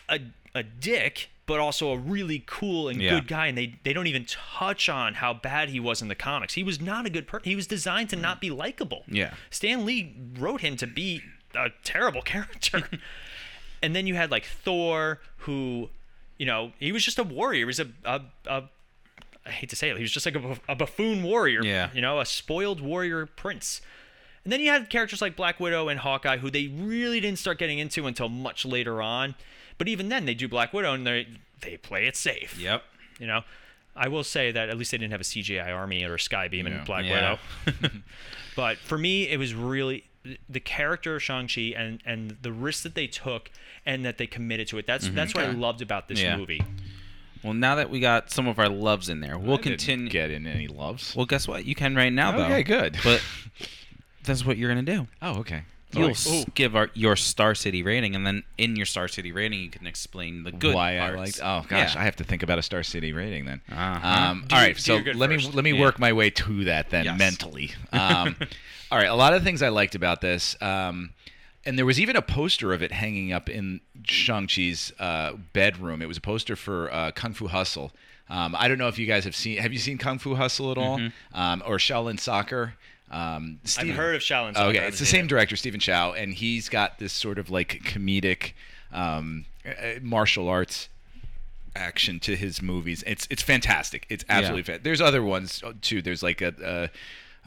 a a dick, but also a really cool and Yeah. good guy, and they they don't even touch on how bad he was in the comics. He was not a good person. He was designed to not be likable. Yeah. Stan Lee wrote him to be a terrible character. and then you had like Thor, who, you know, he was just a warrior. He was a, a, a I hate to say it, he was just like a, a buffoon warrior. Yeah. You know, a spoiled warrior prince. And then you had characters like Black Widow and Hawkeye, who they really didn't start getting into until much later on. But even then, they do Black Widow and they they play it safe. Yep. You know, I will say that at least they didn't have a CGI army or a Skybeam in Black Yeah. Widow. but for me, it was really the character of Shang-Chi and, and the risks that they took and that they committed to it. That's mm-hmm. that's what I loved about this Yeah. movie. Well, now that we got some of our loves in there, we'll I didn't continue. get in any loves. Well, guess what? You can right now, though. Okay, good. But that's what you're gonna do. oh, okay. You'll s- give our, your Star City rating, and then in your Star City rating, you can explain the good why I liked. Oh gosh, Yeah. I have to think about a Star City rating then. Uh-huh. Um, Do all your- right, do so your good let me first. let me Yeah. work my way to that then Yes. mentally. Um, all right, a lot of things I liked about this, um, and there was even a poster of it hanging up in Shang Chi's uh, bedroom. It was a poster for uh, Kung Fu Hustle. Um, I don't know if you guys have seen. Have you seen Kung Fu Hustle at all, um, or Shaolin Soccer? Um, I've Steve- heard of Shaolin. I Okay, it's the same it. director, Stephen Chow, and he's got this sort of like comedic um, uh, martial arts action to his movies. It's it's fantastic. It's absolutely fantastic. There's other ones uh, too. There's like a. Uh,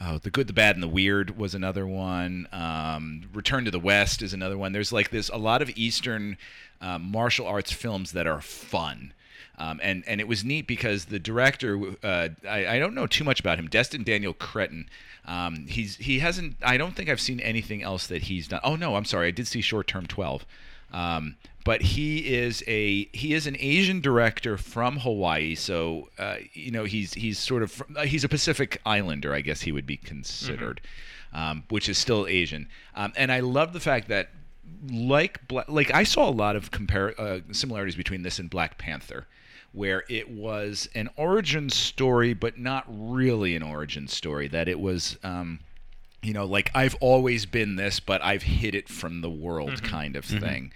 Oh, the good, the bad, and the weird was another one. Um, Return to the West is another one. There's like this a lot of Eastern uh, martial arts films that are fun. Um, and and it was neat because the director, uh, I, I don't know too much about him, Destin Daniel Cretton. Um, he's he hasn't. I don't think I've seen anything else that he's done. Oh no, I'm sorry. I did see Short Term 12. Um, but he is a he is an Asian director from Hawaii, so uh, you know he's he's sort of from, uh, he's a Pacific Islander, I guess he would be considered, um, which is still Asian. Um, and I love the fact that like like I saw a lot of compare uh, similarities between this and Black Panther, where it was an origin story, but not really an origin story. That it was. Um, you know, like I've always been this, but I've hid it from the world, kind of thing.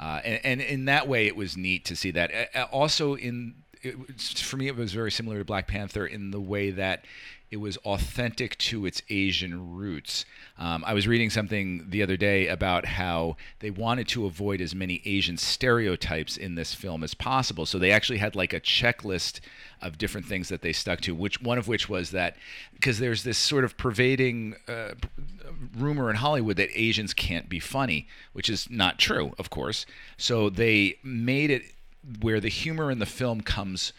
Uh, and, and in that way, it was neat to see that. Also, in it, for me, it was very similar to Black Panther in the way that it was authentic to its Asian roots. Um, I was reading something the other day about how they wanted to avoid as many Asian stereotypes in this film as possible. So they actually had like a checklist of different things that they stuck to. Which one of which was that because there's this sort of pervading uh, rumor in Hollywood that Asians can't be funny, which is not true, of course. So they made it where the humor in the film comes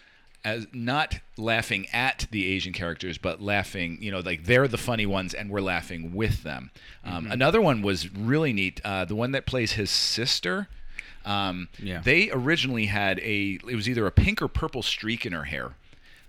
as not laughing at the Asian characters, but laughing, you know, like they're the funny ones and we're laughing with them. Um, Another one was really neat. Uh, the one that plays his sister. Um, Yeah. They originally had a, it was either a pink or purple streak in her hair.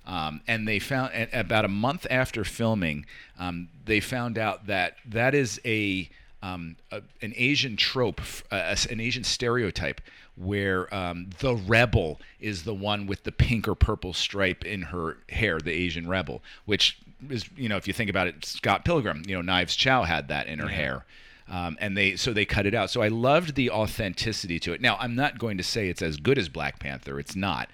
Um, and they found about a month after filming, um, they found out that that is a, um, a an Asian trope, uh, an Asian stereotype, where um, the rebel is the one with the pink or purple stripe in her hair, the Asian rebel, which is you know if you think about it, Scott Pilgrim, you know Knives Chow had that in her hair. Um, and they so they cut it out. So I loved the authenticity to it. Now I'm not going to say it's as good as Black Panther. It's not,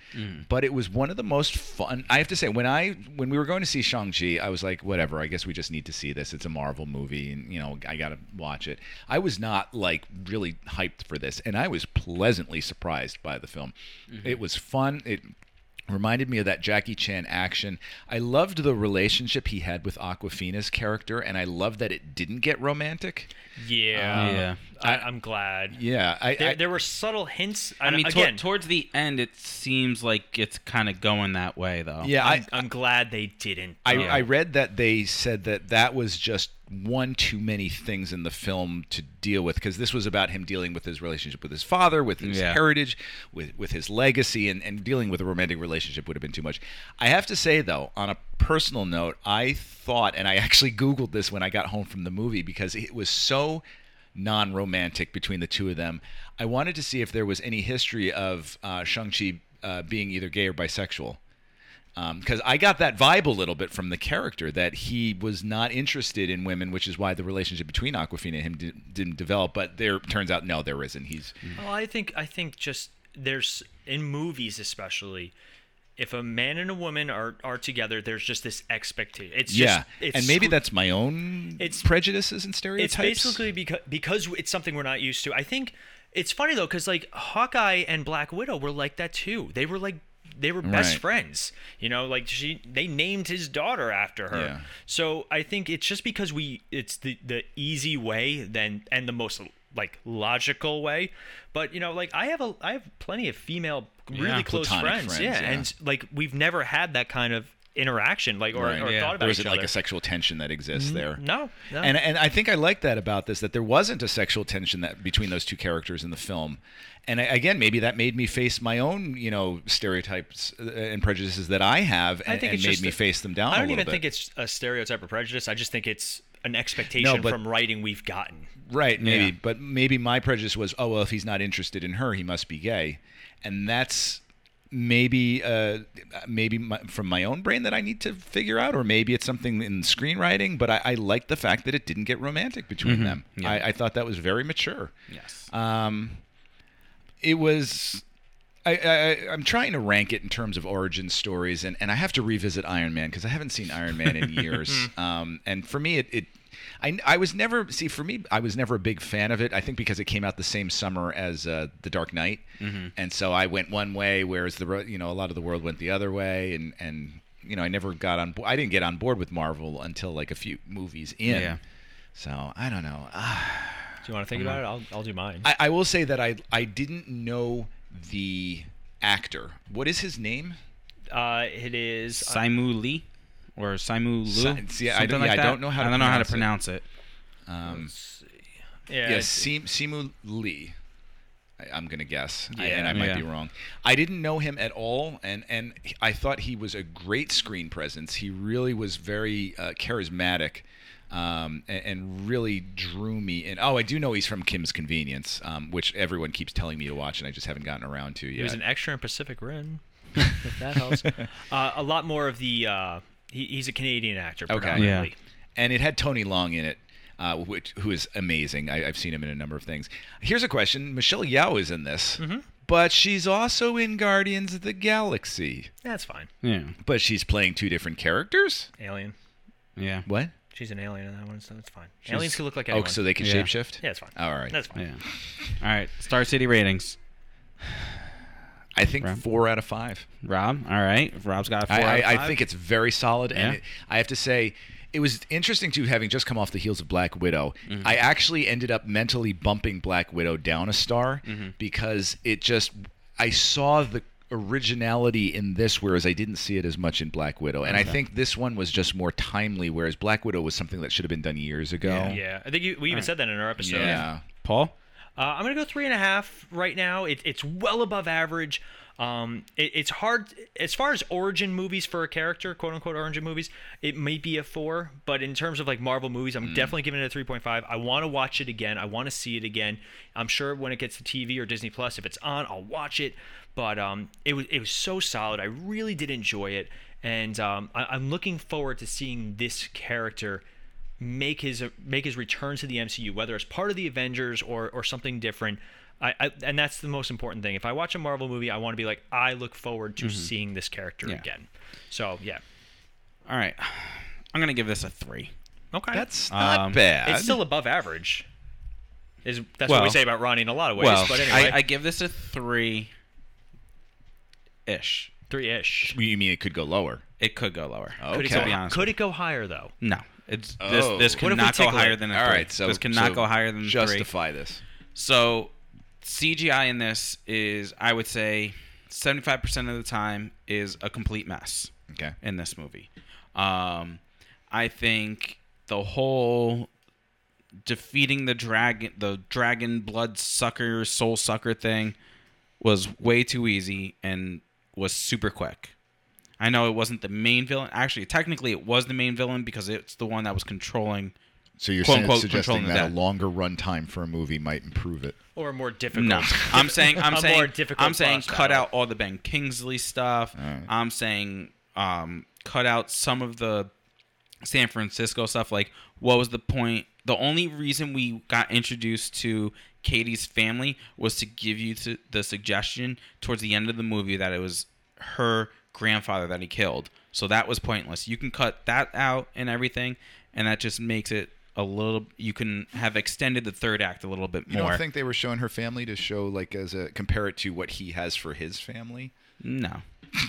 but it was one of the most fun. I have to say when I when we were going to see Shang Chi, I was like, whatever. I guess we just need to see this. It's a Marvel movie, and you know I got to watch it. I was not like really hyped for this, and I was pleasantly surprised by the film. It was fun. It reminded me of that Jackie Chan action. I loved the relationship he had with Awkwafina's character, and I loved that it didn't get romantic. Yeah. Yeah. I, I'm glad. Yeah, I, There, I, there were subtle hints. I mean, tor- again, towards the end, it seems like it's kind of going that way, though. yeah, I'm, I, I'm glad they didn't. I, though. I read that they said that that was just one too many things in the film to deal with because this was about him dealing with his relationship with his father, with his Yeah. heritage, with with his legacy, and, and dealing with a romantic relationship would have been too much. I have to say though, on a personal note, I thought, and I actually Googled this when I got home from the movie because it was so non-romantic between the two of them. I wanted to see if there was any history of uh, Shang-Chi uh, being either gay or bisexual. Because I got that vibe a little bit from the character that he was not interested in women, which is why the relationship between Awkwafina and him did, didn't develop. But there turns out no, there isn't. He's Well, I think I think just there's in movies especially, if a man and a woman are are together, there's just this expectation. It's yeah, just, it's and maybe that's my own It's- prejudices and stereotypes. It's basically because because it's something we're not used to. I think it's funny though because like Hawkeye and Black Widow were like that too. They were like they were best Right. friends. You know, like she they named his daughter after her. Yeah. So I think it's just because we it's the the easy way then and the most like logical way. But you know, like I have a I have plenty of female really Yeah. close Platonic friends. friends, yeah. yeah. and like we've never had that kind of interaction like or, Right. or Yeah. thought about there each isn't like a sexual tension that exists there. no, no. And and I think I like that about this that there wasn't a sexual tension that between those two characters in the film. And I, again, maybe that made me face my own, you know, stereotypes uh, and prejudices that I have, I and, think and made me a- face them down. I don't little even bit. think it's a stereotype or prejudice. I just think it's an expectation but- from writing we've gotten. Right, maybe, Yeah. but maybe my prejudice was, oh well, if he's not interested in her, he must be gay, and that's maybe uh, maybe my, from my own brain that I need to figure out, or maybe it's something in screenwriting. But I, I like the fact that it didn't get romantic between them. Yeah. I, I thought that was very mature. Yes. Um, it was. I, I, I'm trying to rank it in terms of origin stories, and, and I have to revisit Iron Man because I haven't seen Iron Man in years. um, and for me, it, it I, I was never see for me I was never a big fan of it. I think because it came out the same summer as uh, The Dark Knight, and so I went one way, whereas the ro- you know a lot of the world went the other way, and and you know I never got on. I didn't get on board with Marvel until like a few movies in. Yeah. So I don't know. Ah. Do you want to think about it? I'll, I'll do mine. I, I will say that I I didn't know the actor. What is his name? uh, it is. Simu Lee or Simu Lu. Si- see, I don't- like yeah, I don't know how to I don't know how to pronounce pronounce it. Um, yeah, yes, Sim, Simu Lee. I, I'm gonna guess, I- and Yeah. I might Yeah. be wrong. I didn't know him at all, and and I thought he was a great screen presence. He really was very uh, charismatic, um, and, and really drew me in. Oh, I do know he's from Kim's Convenience, um, which everyone keeps telling me to watch, and I just haven't gotten around to yet. He was an extra in Pacific Rim. if that helps. Uh, a lot more of the. Uh, he, he's a Canadian actor. Okay. predominantly. and it had Tony Leung in it, uh, which who is amazing. I, I've seen him in a number of things. Here's a question: Michelle Yeoh is in this, Mm-hmm. but she's also in Guardians of the Galaxy. That's fine. Yeah. But she's playing two different characters. Alien. Yeah. What? She's an alien in that one, so that's fine. Aliens can look like Oh, so they can Yeah. shapeshift. yeah, it's fine. All right. That's fine. Yeah. All right. Star City ratings. I think Right. four out of five. Rob. All right. Rob's got a four. I, out of I, I think it's very solid, and it, I have to say, it was interesting too, having just come off the heels of Black Widow. Mm-hmm. I actually ended up mentally bumping Black Widow down a star Mm-hmm. because it just I saw the originality in this, whereas I didn't see it as much in Black Widow, and I think this one was just more timely, whereas Black Widow was something that should have been done years ago. Yeah, I think you, we even said that in our episode. Yeah. Paul. Uh, I'm gonna go three and a half right now. It, it's well above average. Um, it, it's hard as far as origin movies for a character, quote unquote origin movies. It may be a four, but in terms of like Marvel movies, I'm definitely giving it a 3.5. I want to watch it again. I want to see it again. I'm sure when it gets to TV or Disney Plus, if it's on, I'll watch it. But um, it was it was so solid. I really did enjoy it, and um, I, I'm looking forward to seeing this character make his make his return to the MCU, whether it's part of the Avengers or or something different. I, I and that's the most important thing. If I watch a Marvel movie, I want to be like, I look forward to seeing this character Yeah. again. So yeah, All right. I'm gonna give this a three. okay, That's not Um, bad. it's still above average. Is that's what we say about Ronnie in a lot of ways. Well, but anyway, I, I give this a three. Ish. three ish. you mean it could go lower? It could go lower. Could it Okay. go, could it go higher though? No. It's Oh. this this What if we cannot go higher it? than a All three. right, so this cannot so go higher than a three. justify this. So CGI in this is, I would say, 75% of the time is a complete mess Okay. in this movie. Um, I think the whole defeating the dragon, the dragon blood sucker, soul sucker thing was way too easy and was super quick. I know it wasn't the main villain. Actually, technically, it was the main villain because it's the one that was controlling. So you're Quote, unquote, suggesting controlling the that a longer run time for a movie might improve it. Or more difficult. No, I'm saying I'm a saying more difficult I'm saying cut battle. out all the Ben Kingsley stuff. Alright. I'm saying um, cut out some of the San Francisco stuff. Like, what was the point? The only reason we got introduced to Katie's family was to give you the suggestion towards the end of the movie that it was her grandfather that he killed. So that was pointless. You can cut that out and everything, and that just makes it a little. You can have extended the third act a little bit You more. don't think they were showing her family to show like as a compare it to what he has for his family? No.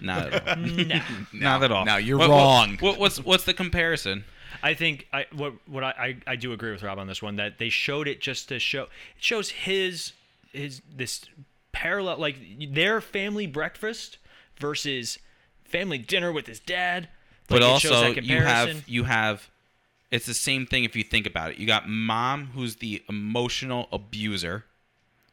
Mm, Not at all. No. Not at all. now you're What- what- wrong. What, what's what's the comparison? I think I what what I, I I do agree with Rob on this one that they showed it just to show it shows his his this parallel like their family breakfast versus family dinner with his dad. But Like, it shows also you have you have it's the same thing if you think about it. You got mom who's the emotional abuser.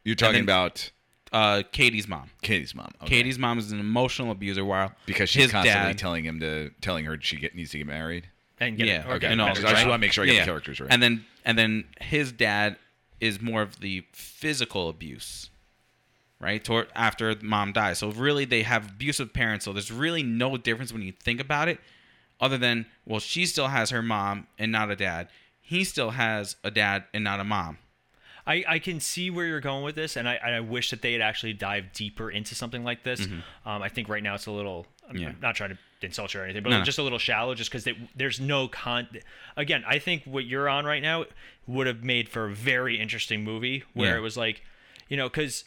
You're talking then- about Uh, Katie's mom. Katie's mom. Okay. Katie's mom is an emotional abuser while because she's his constantly dad, telling him to telling her she get, needs to get married. and get yeah, okay. and it all I just right? want to make sure I get Yeah. the characters right. And then and then his dad is more of the physical abuse, right? Toward after mom dies. So really, they have abusive parents. So there's really no difference when you think about it, other than well, she still has her mom and not a dad. He still has a dad and not a mom. I, I can see where you're going with this, and I, I wish that they had actually dived deeper into something like this. Um, I think right now it's a little. I'm Mm-hmm. Yeah. not trying to insult you or anything, but No, no. just a little shallow, just because there's no con. Again, I think what you're on right now would have made for a very interesting movie where Yeah. it was like, you know, because.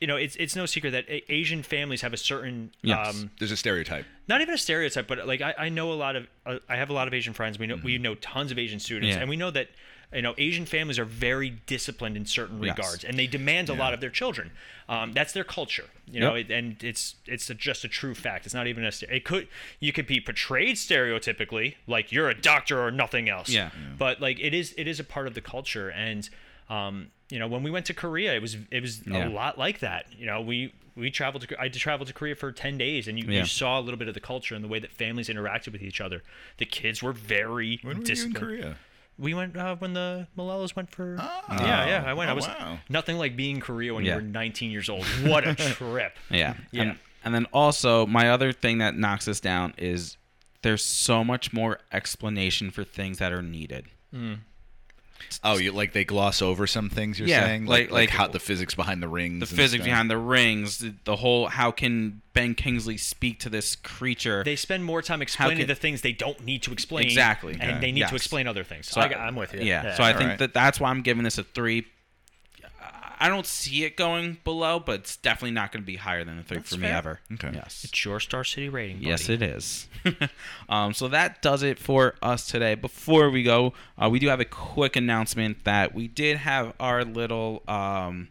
You know, it's it's no secret that Asian families have a certain Yes. um, There's a stereotype. not even a stereotype, but like I, I know a lot of uh, I have a lot of Asian friends. We know we know tons of Asian students, Yeah. and we know that you know Asian families are very disciplined in certain Yes. regards, and they demand a lot of their children. Um, that's their culture, you know, Yep. it, and it's it's a, just a true fact. It's not even a it could you could be portrayed stereotypically like you're a doctor or nothing else. Yeah. but like it is it is a part of the culture and. Um, you know, when we went to Korea, it was it was Yeah. a lot like that. You know, we we traveled to I traveled to Korea for ten days, and you, Yeah. you saw a little bit of the culture and the way that families interacted with each other. The kids were very When were you in. Korea? We went uh, when the Malalas went for. Oh. yeah, yeah, I went. Oh, I was wow. nothing like being in Korea when Yeah. you were 19 years old. What a trip! Yeah. Yeah. And, and then also my other thing that knocks us down is there's so much more explanation for things that are needed. Oh, you like they gloss over some things you're Yeah, saying, like- like- how the physics behind the rings, The and physics stuff. behind the rings, the, the whole how can Ben Kingsley speak to this creature? They spend more time explaining can- the things they don't need to explain. Exactly. and Okay. they need Yes. to explain other things. So I, I- am with you. yeah. So I think Alright. that that's why I'm giving this a three. I don't see it going below, but it's definitely not going to be higher than a three That's for me ever. Okay. Yes. it's your Star City rating. Yes, it is. um, so that does it for us today. Before we go, uh, we do have a quick announcement that we did have our little um,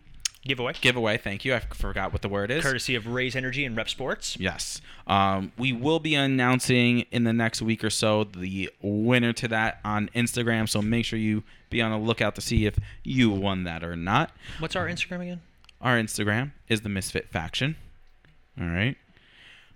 Giveaway. giveaway. Thank you. I forgot what the word is. Courtesy of Raise Energy and Rep Sports. Yes. Um, we will be announcing in the next week or so the winner to that on Instagram. So make sure you be on the lookout to see if you won that or not. What's our Instagram again? Our Instagram is the Misfit Faction. All right.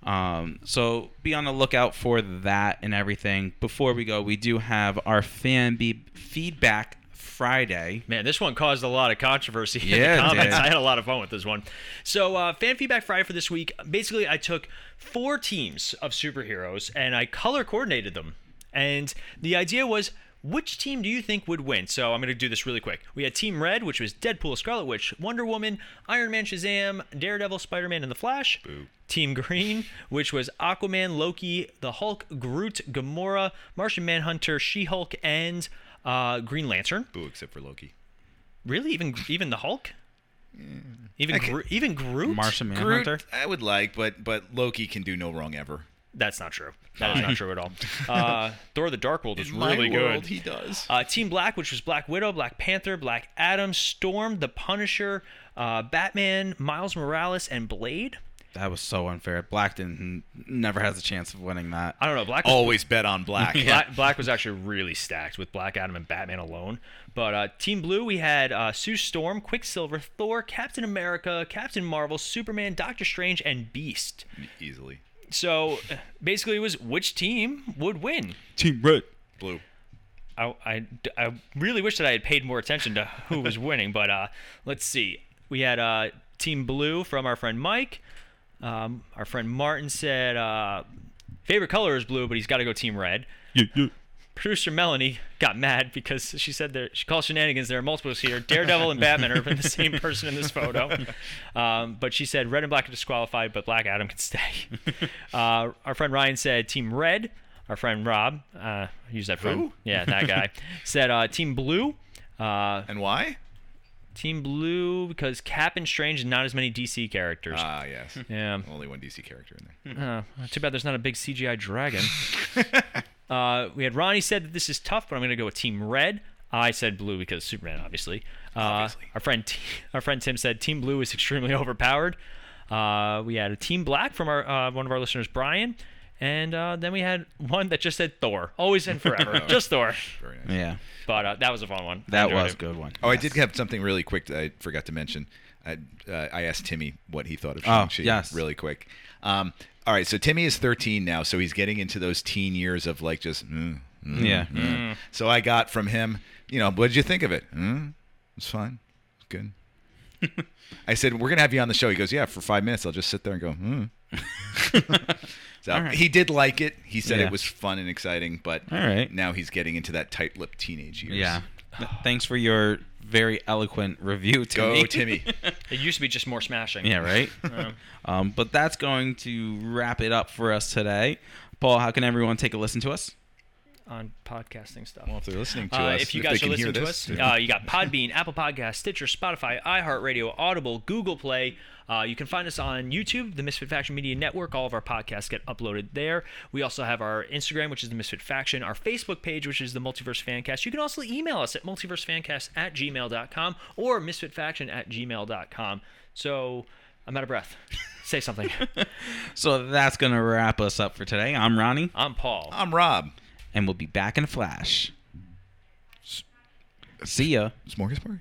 Um, so be on the lookout for that and everything. Before we go, we do have our fan be- feedback Friday. Man, this one caused a lot of controversy in Yeah, the comments. I had a lot of fun with this one. So, uh, fan feedback Friday for this week. Basically, I took four teams of superheroes and I color coordinated them. And the idea was, which team do you think would win? So I'm going to do this really quick. We had Team Red, which was Deadpool, Scarlet Witch, Wonder Woman, Iron Man, Shazam, Daredevil, Spider Man, and The Flash. Team Green, which was Aquaman, Loki, the Hulk, Groot, Gamora, Martian Manhunter, She Hulk, and uh, Green Lantern. Boo, except for Loki. Really, even even the Hulk, even Gro- even Groot. Martian Groot, Manhunter. I would like, but but Loki can do no wrong ever. That's not true. That is not true at all. Uh, Thor: The Dark World is In my really world, good. he does. Uh, Team Black, which was Black Widow, Black Panther, Black Adam, Storm, The Punisher, uh, Batman, Miles Morales, and Blade. That was so unfair. Black didn't never has a chance of winning that. I don't know. Black was Always bet on black. Black, Black was actually really stacked with Black Adam and Batman alone. But uh, Team Blue, we had uh, Sue Storm, Quicksilver, Thor, Captain America, Captain Marvel, Superman, Doctor Strange, and Beast. Easily. So uh, basically, it was which team would win. Team Red. Blue. I, I, I really wish that I had paid more attention to who was winning, but uh, let's see. We had uh, Team Blue from our friend Mike. Um, our friend Martin said uh, favorite color is blue, but he's got to go Team Red. Producer Melanie got mad because she said there she calls shenanigans. There are multiples here. Daredevil and Batman are the same person in this photo. Um, but she said red and black are disqualified, but Black Adam can stay. Uh, our friend Ryan said Team Red. Our friend Rob, uh, use that friend. Who? Yeah, that guy said uh, Team Blue. Uh, And why? Team Blue because Cap and Strange and not as many DC characters. Ah, yes. yeah. Only one DC character in there. Uh, too bad there's not a big CGI dragon. uh, we had Ronnie said that this is tough, but I'm going to go with Team Red. I said blue because Superman, obviously. Uh, Obviously. Our friend, T- our friend Tim said Team Blue is extremely overpowered. Uh, we had a Team Black from our uh, one of our listeners, Brian, and uh, then we had one that just said Thor, always and forever, just Thor. Very nice. Yeah, But uh, that was a fun one. I that enjoyed was it. a good one. Oh, I did have something really quick that I forgot to mention. I, uh, I asked Timmy what he thought of Oh, Shang-Chi yes. really quick. Um, all right, so Timmy is 13 now, so he's getting into those teen years of like just, mm, mm, Yeah. mm. So I got from him, you know, what did you think of it? Mm, it's fine. It's good. I said, we're going to have you on the show. He goes, yeah, for five minutes. I'll just sit there and go, hmm. so All right. he did like it. He said Yeah. it was fun and exciting, but All right. now he's getting into that tight-lipped teenage years. Yeah. Thanks for your very eloquent review, Timmy. Go, Timmy. Timmy. It used to be just more smashing. yeah, right. um, but that's going to wrap it up for us today. Paul, how can everyone take a listen to us? On podcasting stuff. Well, if they're listening to Uh, us, if you they guys are listening to this, us, uh, you got Podbean, Apple Podcast, Stitcher, Spotify, iHeartRadio, Audible, Google Play. Uh, you can find us on YouTube, the Misfit Faction Media Network. All of our podcasts get uploaded there. We also have our Instagram, which is the Misfit Faction, our Facebook page, which is the Multiverse Fancast. You can also email us at multiversefancast at gmail.com or misfitfaction at gmail.com. So I'm out of breath. Say something. So that's going to wrap us up for today. I'm Ronnie, I'm Paul. I'm Rob. and we'll be back in a flash. See ya. Smorgasbord.